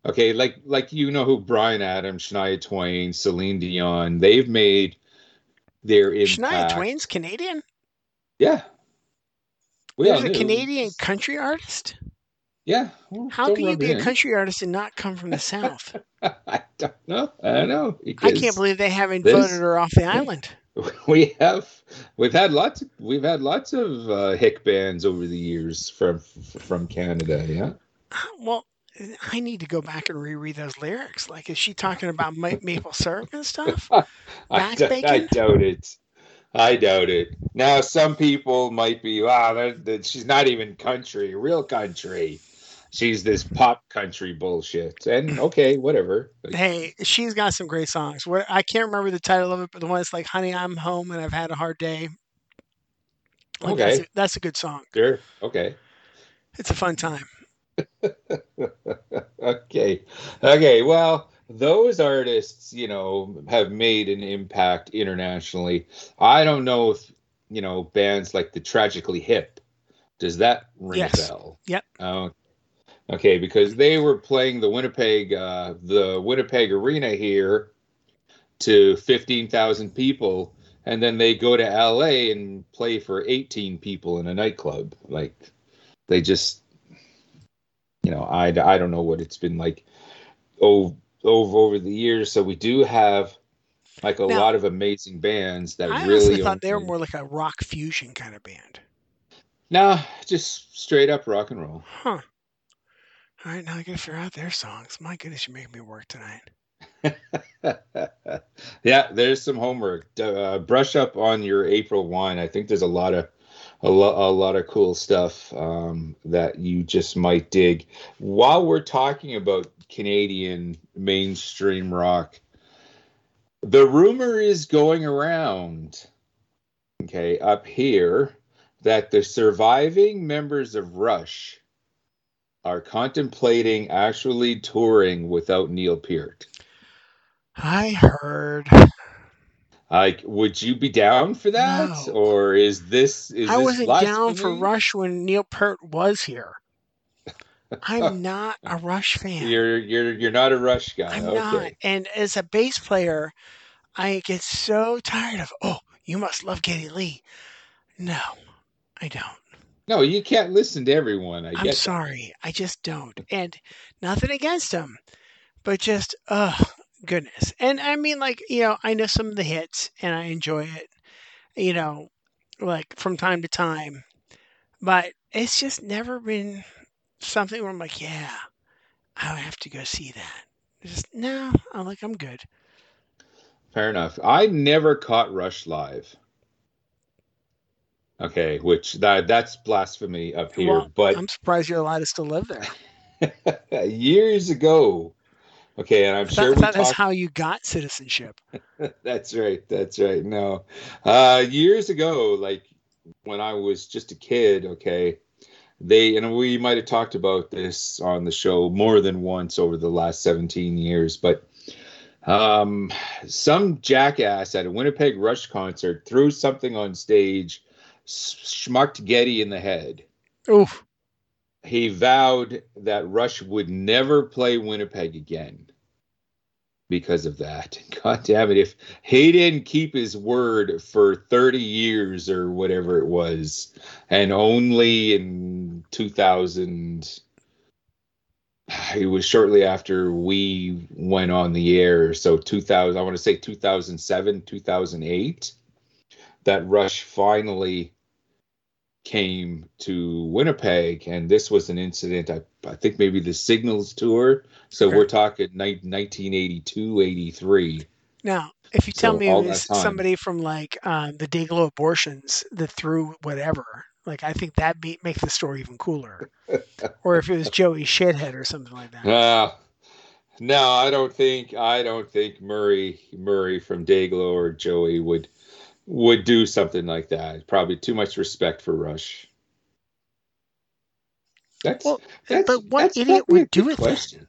Okay, like like you know who Bryan Adams, Shania Twain, Celine Dion. They've made their Shania. Twain's Canadian? Yeah. We There's a. Canadian country artist? Yeah. well, How can you be a country artist and not come from the South? I don't know. I don't know. I can't believe they haven't this- voted her off the island. we have we've had lots of we've had lots of uh, hick bands over the years from from Canada. Yeah. Well, I need to go back and reread those lyrics. Like, is she talking about ma- maple syrup and stuff? I, Back I bacon? doubt it. I doubt it. Now, some people might be, wow, that, that, she's not even country, real country. She's this pop country bullshit. And okay, whatever. Hey, she's got some great songs. What I can't remember the title of it, but the one that's like, "Honey, I'm home and I've had a hard day." Like, Okay. that's a, that's a good song. Sure. Okay. It's a fun time. okay. Okay. Well, those artists, you know, have made an impact internationally. I don't know if, you know, bands like the Tragically Hip, does that ring Yes. a bell? Yep. Oh, okay. Because they were playing the Winnipeg, uh, the Winnipeg Arena here to 15,000 people. And then they go to LA and play for 18 people in a nightclub. Like, they just, you know, I, I don't know what it's been like over, over over the years. So we do have like a Now- lot of amazing bands that I really thought they were more like a rock fusion kind of band. no, just straight up rock and roll. Huh. All right, now I gotta figure out their songs. My goodness, you're making me work tonight. yeah, there's some homework. Uh, brush up on your April wine. I think there's a lot of a, lo- a lot of cool stuff um, that you just might dig. While we're talking about Canadian mainstream rock, the rumor is going around, okay, up here, that the surviving members of Rush are contemplating actually touring without Neil Peart. I heard. Like, would you be down for that, No. or is this is I this wasn't down for? Rush when Neil Peart was here. I'm not a Rush fan. You're you're you're not a Rush guy. I'm okay. not. And as a bass player, I get so tired of, oh, you must love Geddy Lee. No, I don't. No, you can't listen to everyone. I that. sorry. I just don't. And nothing against him, but just, oh, goodness. And I mean, like, you know, I know some of the hits and I enjoy it, you know, like from time to time. But it's just never been something where I'm like, yeah, I would have to go see that. It's just, no, I'm like, I'm good. Fair enough. I never caught Rush live. Okay, which that that's blasphemy up here. Well, but I'm surprised you're allowed to still live there. years ago. Okay, and I'm thought, sure that is talked how you got citizenship. That's right. That's right. No, uh, years ago, like when I was just a kid, okay, they and we might have talked about this on the show more than once over the last 17 years, but um, some jackass at a Winnipeg Rush concert threw something on stage, schmucked Geddy in the head. Oof. He vowed that Rush would never play Winnipeg again because of that. God damn it. If he didn't keep his word for 30 years or whatever it was, and only in 2000, it was shortly after we went on the air. So 2000, I want to say 2007, 2008, that Rush finally came to Winnipeg, and this was an incident. I, I think maybe the Signals tour. So Okay. we're talking ni- 1982, 83. Now, if you tell So me it was somebody from like um, the Dayglo abortions that threw whatever, like I think that be, make the story even cooler. or if it was Joey Shithead or something like that. Uh, no, I don't think I don't think Murray Murray from Dayglo or Joey would would do something like that. Probably too much respect for Rush. That's Well, that's, but what idiot would do it question.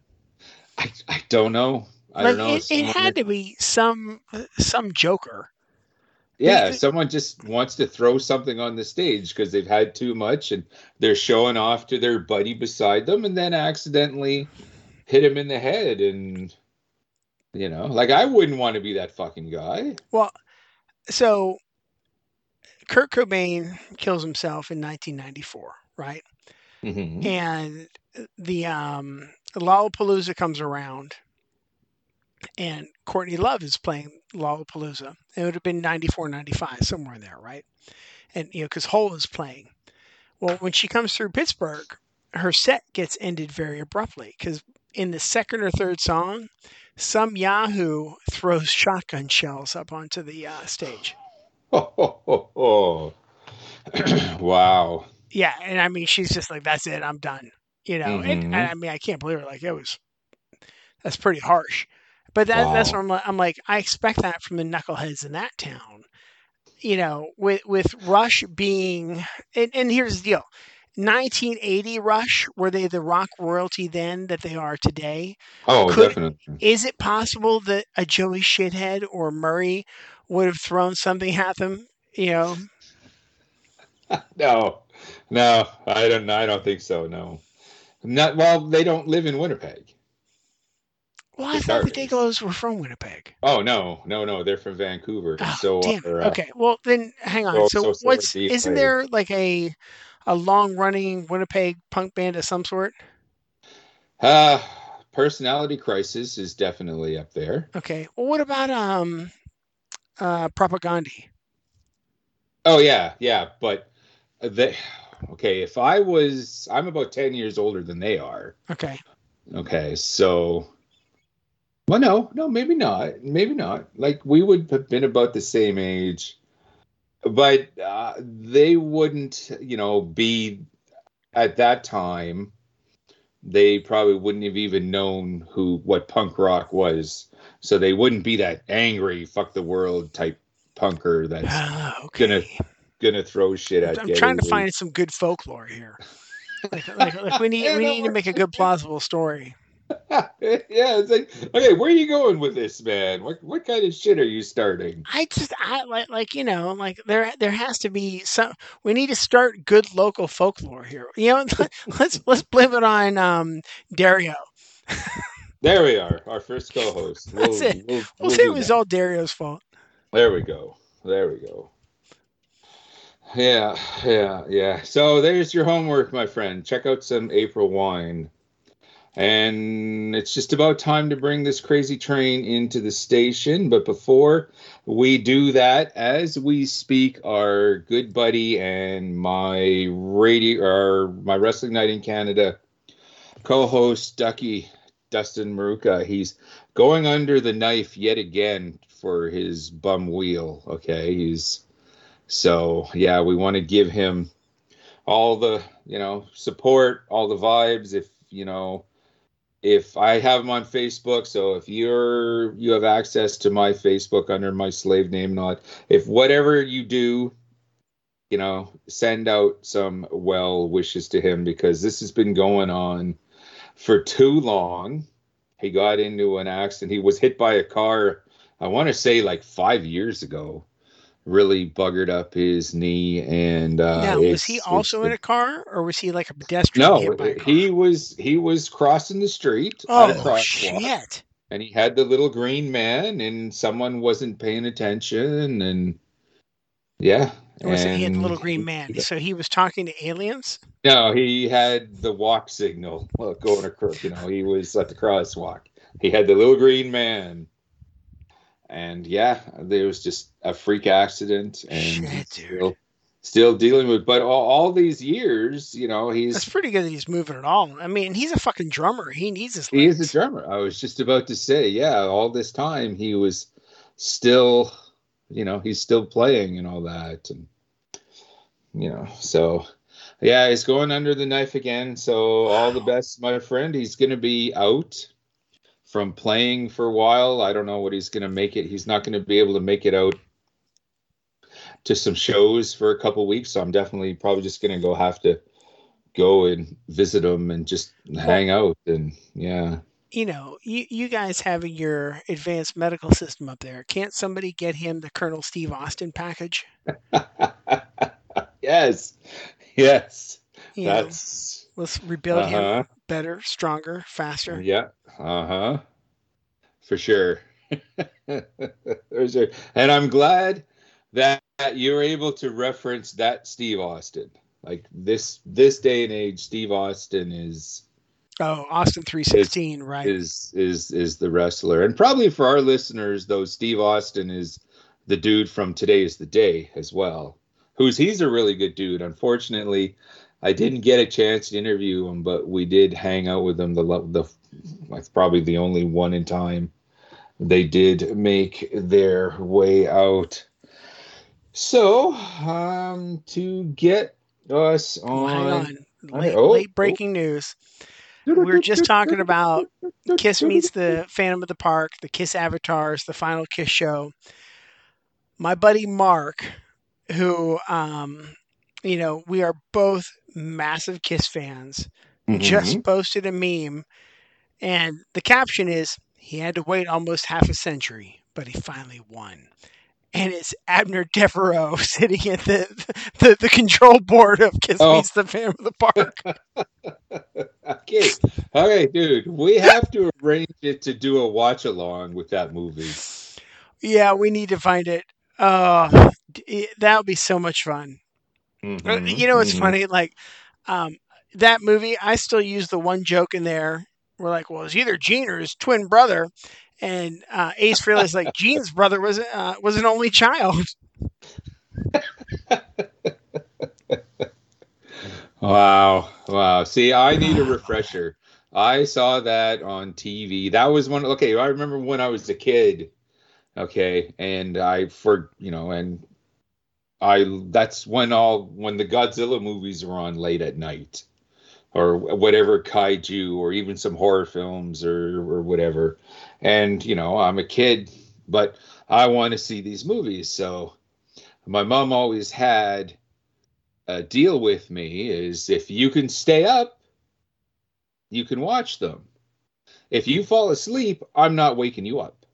I, I don't know. I like don't know. it, it had to be some some joker. Yeah, They- someone just wants to throw something on the stage because they've had too much and they're showing off to their buddy beside them and then accidentally hit him in the head and you know, like I wouldn't want to be that fucking guy. Well, so Kurt Cobain kills himself in 1994, right? Mhm. and the um Lollapalooza comes around and Courtney Love is playing Lollapalooza. It would have been 94, 95, somewhere in there, right? And, you know, because Hole is playing. Well, when she comes through Pittsburgh, her set gets ended very abruptly because in the second or third song, some Yahoo throws shotgun shells up onto the uh, stage. Oh, oh, oh. wow. Yeah, and I mean, she's just like, "That's it, I'm done." You know, and, and Mhm. I mean, I can't believe it. Like it was, that's pretty harsh. But that, that's what I'm, li- I'm like. I expect that from the knuckleheads in that town. You know, with with Rush being, and, and here's the deal: 1980 Rush were they the rock royalty then that they are today? Oh, Could- definitely. Is it possible that a Joey Shithead or Murray would have thrown something at them? You know, No, no, I don't. I don't think so. No, not well. They don't live in Winnipeg. well, I thought the Darkest. Were from Winnipeg. Oh no, no, no. They're from Vancouver. Oh, so damn. uh, okay. Well, then hang on. so- so, so- what's isn't there like a a long running Winnipeg punk band of some sort? Uh, personality crisis is definitely up there. Okay. Well, what about um uh Propagandhi? Oh yeah, yeah. But they, okay. If I was, I'm about ten years older than they are. Okay. Okay, so well, no, no, maybe not, maybe not. Like we would have been about the same age, but uh, they wouldn't, you know, be at that time. They probably wouldn't have even known who what punk rock was, so they wouldn't be that angry, fuck the world type punker that's Ah, okay. Gonna gonna throw shit at. I'm gay trying to find some good folklore here. Like, like, like we need we need to make a good plausible story. yeah, it's like, okay, where are you going with this, man? What what kind of shit are you starting? I just I like like you know like there there has to be some we need to start good local folklore here. You know let's let's blame it on um Dario. There we are, our first co-host. That's it. We'll, We'll we'll say it was that. all Dario's fault. There we go. There we go. Yeah, yeah, yeah. So there's your homework, my friend. Check out some April wine. And it's just about time to bring this crazy train into the station. But before we do that, as we speak, our good buddy and my radio or my Wrestling Night in Canada co-host Ducky Dustin Maruka, he's going under the knife yet again for his bum wheel. Okay, he's so yeah. We want to give him all the you know support, all the vibes. If you know, if I have him on Facebook, so if you're you have access to my Facebook under my slave name, not if whatever you do. You know, send out some well wishes to him because this has been going on for too long. He got into an accident. He was hit by a car, I want to say like five years ago. Really buggered up his knee. And uh, now was he also in a car or was he like a pedestrian? No, a he was he was crossing the street Oh shit! and he had the little green man, and someone wasn't paying attention, and yeah, Or was it he had the little green man? So he was talking to aliens. No, he had the walk signal well, going across. You know, he was at the crosswalk. He had the little green man, and yeah, there was just a freak accident, and Shit, still, still dealing with. But all, all these years, you know, he's That's pretty good that he's moving at all. I mean, he's a fucking drummer. He needs his. he is a drummer. I was just about to say, yeah, all this time he was still, you know, he's still playing and all that, and you know, so yeah, he's going under the knife again. So all the best, my friend. He's going to be out from playing for a while. I don't know what he's going to make it. He's not going to be able to make it out to some shows for a couple weeks. So I'm definitely probably just going to go have to go and visit him and just hang out and yeah. You know, you you guys having your advanced medical system up there. Can't somebody get him the Colonel Steve Austin package? yes, yes, You know, let's rebuild him uh-huh. Better, stronger, faster. Yeah, uh huh, for sure. And I'm glad that you're able to reference that Steve Austin. Like this this day and age, Steve Austin is Oh, Austin three sixteen, right? is is is the wrestler. And probably for our listeners, though, Steve Austin is the dude from Today is the Day as well. Who's he's a really good dude. Unfortunately, I didn't get a chance to interview him, but we did hang out with him. The the that's probably the only one in time they did make their way out So, um, to get us Oh, on, hang on. Late, oh, late breaking news. We were just talking about Kiss meets the Phantom of the Park, the Kiss avatars, the final Kiss show. My buddy Mark, who, um, you know, we are both massive Kiss fans, Mhm. just posted a meme, and the caption is, "He had to wait almost half a century, but he finally won." And it's Abner Devereaux sitting at the the, the control board of Kiss Oh. meets the Phantom of the Park. okay, okay, dude, we have to arrange it to do a watch along with that movie. Yeah, we need to find it. Uh, that would be so much fun. Uh, Mhm, You know, it's mhm. funny. Like, um, that movie, I still use the one joke in there. We're like, well, it's either Gene or his twin brother, and uh, Ace realized like, Gene's brother was uh, was an only child. Wow, wow. See, I need a refresher. I saw that on TV. That was one. Okay, I remember when I was a kid. Okay, and I for you know, and I that's when all when the Godzilla movies were on late at night, or whatever kaiju, or even some horror films or or whatever. And you know, I'm a kid, but I want to see these movies. So my mom always had a deal with me is if you can stay up, you can watch them. If you fall asleep, I'm not waking you up.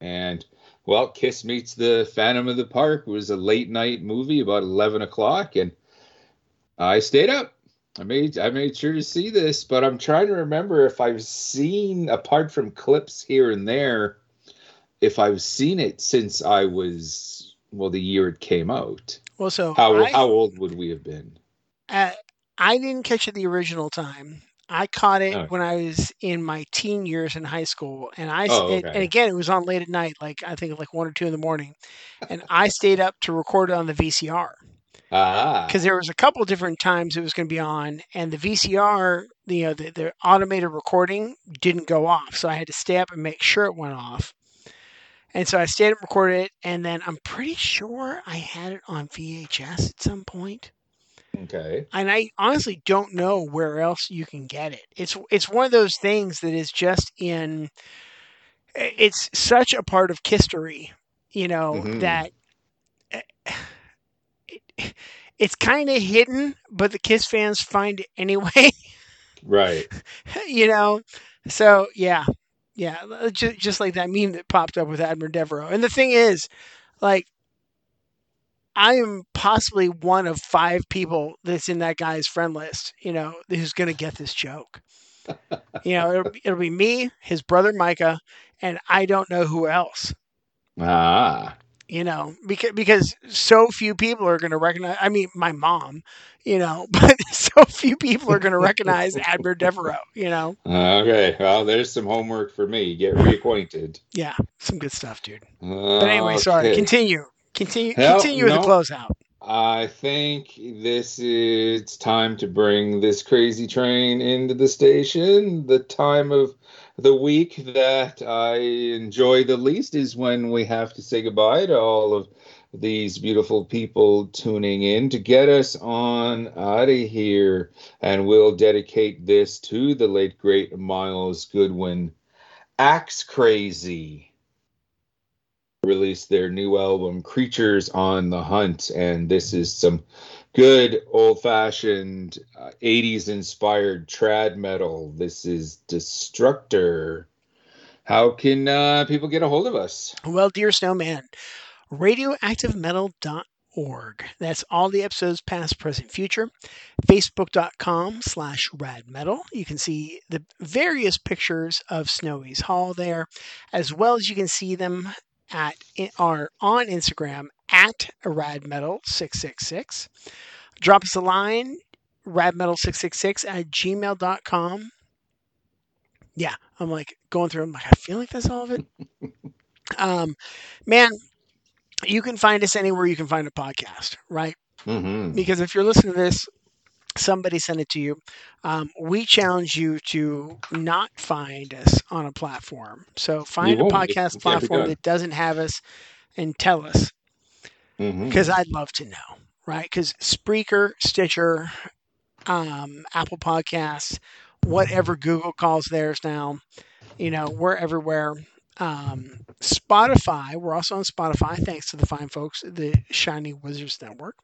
And well, Kiss Meets the Phantom of the Park was a late night movie about eleven o'clock, and I stayed up. I made I made sure to see this, but I'm trying to remember if I've seen apart from clips here and there, if I've seen it since I was well the year it came out. Well, so How I, how old would we have been? uh, I didn't catch it the original time. I caught it Oh. when I was in my teen years in high school, and I Oh, okay. and again it was on late at night, like I think like one or two in the morning, and I stayed up to record it on the VCR. Ah, because there was a couple different times it was going to be on, and the VCR, you know, the, the automated recording didn't go off, so I had to stay up and make sure it went off. And so I stayed up, and recorded it, and then I'm pretty sure I had it on VHS at some point. Okay. And I honestly don't know where else you can get it. It's it's one of those things that is just in. It's such a part of history, you know, Mhm. that it, it's kind of hidden, but the Kiss fans find it anyway. Right. you know, so yeah, yeah, just, just like that meme that popped up with Admiral Devereaux. And the thing is, like, I am possibly one of five people that's in that guy's friend list. You know, who's going to get this joke. you know, it'll, be- it'll be me, his brother Micah, and I don't know who else. Ah. You know, because because so few people are going to recognize. I mean, my mom, you know, but so few people are going to recognize Admiral Devereaux. You know, Okay. Well, there's some homework for me. Get reacquainted. yeah, some good stuff, dude. But anyway, sorry. Continue. Continue. Hell, continue with the closeout. I think this is it's time to bring this crazy train into the station. The time of the week that I enjoy the least is when we have to say goodbye to all of these beautiful people tuning in to get us on out of here. And we'll dedicate this to the late great Myles Goodwyn. Axe Crazy released their new album creatures on the hunt and this is some good old-fashioned uh, 80s inspired trad metal this is destructor how can uh, people get a hold of us Well, dear snowman, radioactivemetal.org. That's all the episodes past, present, future. Facebook.com slash radmetal. You can see the various pictures of Snowy's Hall there, as well as you can see them at are on Instagram at radmetal666. Drop us a line, radmetal666 at gmail.com. Yeah, I'm like going through. I'm like, I feel like that's all of it. um, man, you can find us anywhere you can find a podcast, right? mm-hmm. Because if you're listening to this, somebody sent it to you. Um, we challenge you to not find us on a platform. So find a podcast platform that doesn't have us and tell us. Because I'd love to know, right? Because Spreaker, Stitcher, um, Apple Podcasts, whatever Google calls theirs now, you know, we're everywhere. Um, Spotify, we're also on Spotify, thanks to the fine folks at the Shining Wizards Network,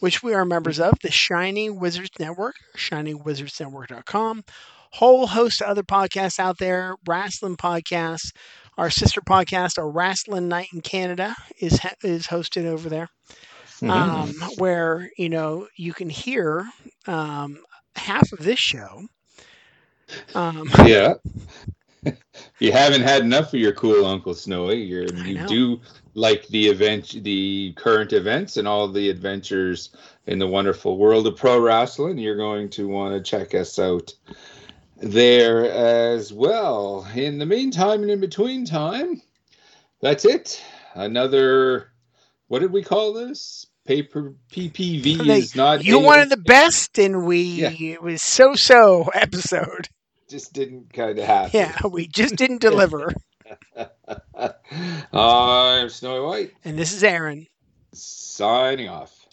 which we are members of, the Shining Wizards Network, shiningwizardsnetwork.com. Whole host of other podcasts out there, wrestling podcasts. Our sister podcast, A Wrestling Night in Canada, is is hosted over there Mhm. um, where you know you can hear um, half of this show. Um, yeah. you haven't had enough of your cool Uncle Snowy. You're, you know. do like the event, the current events, and all the adventures in the wonderful world of pro wrestling. You're going to want to check us out there as well. In the meantime, and in between time, that's it. Another. What did we call this? Paper PPV They- is not. you wanted the best, and we Yeah. it was so so episode just didn't kind of happen. Yeah, we just didn't deliver. I'm Snowy White. And this is Aaron. Signing off.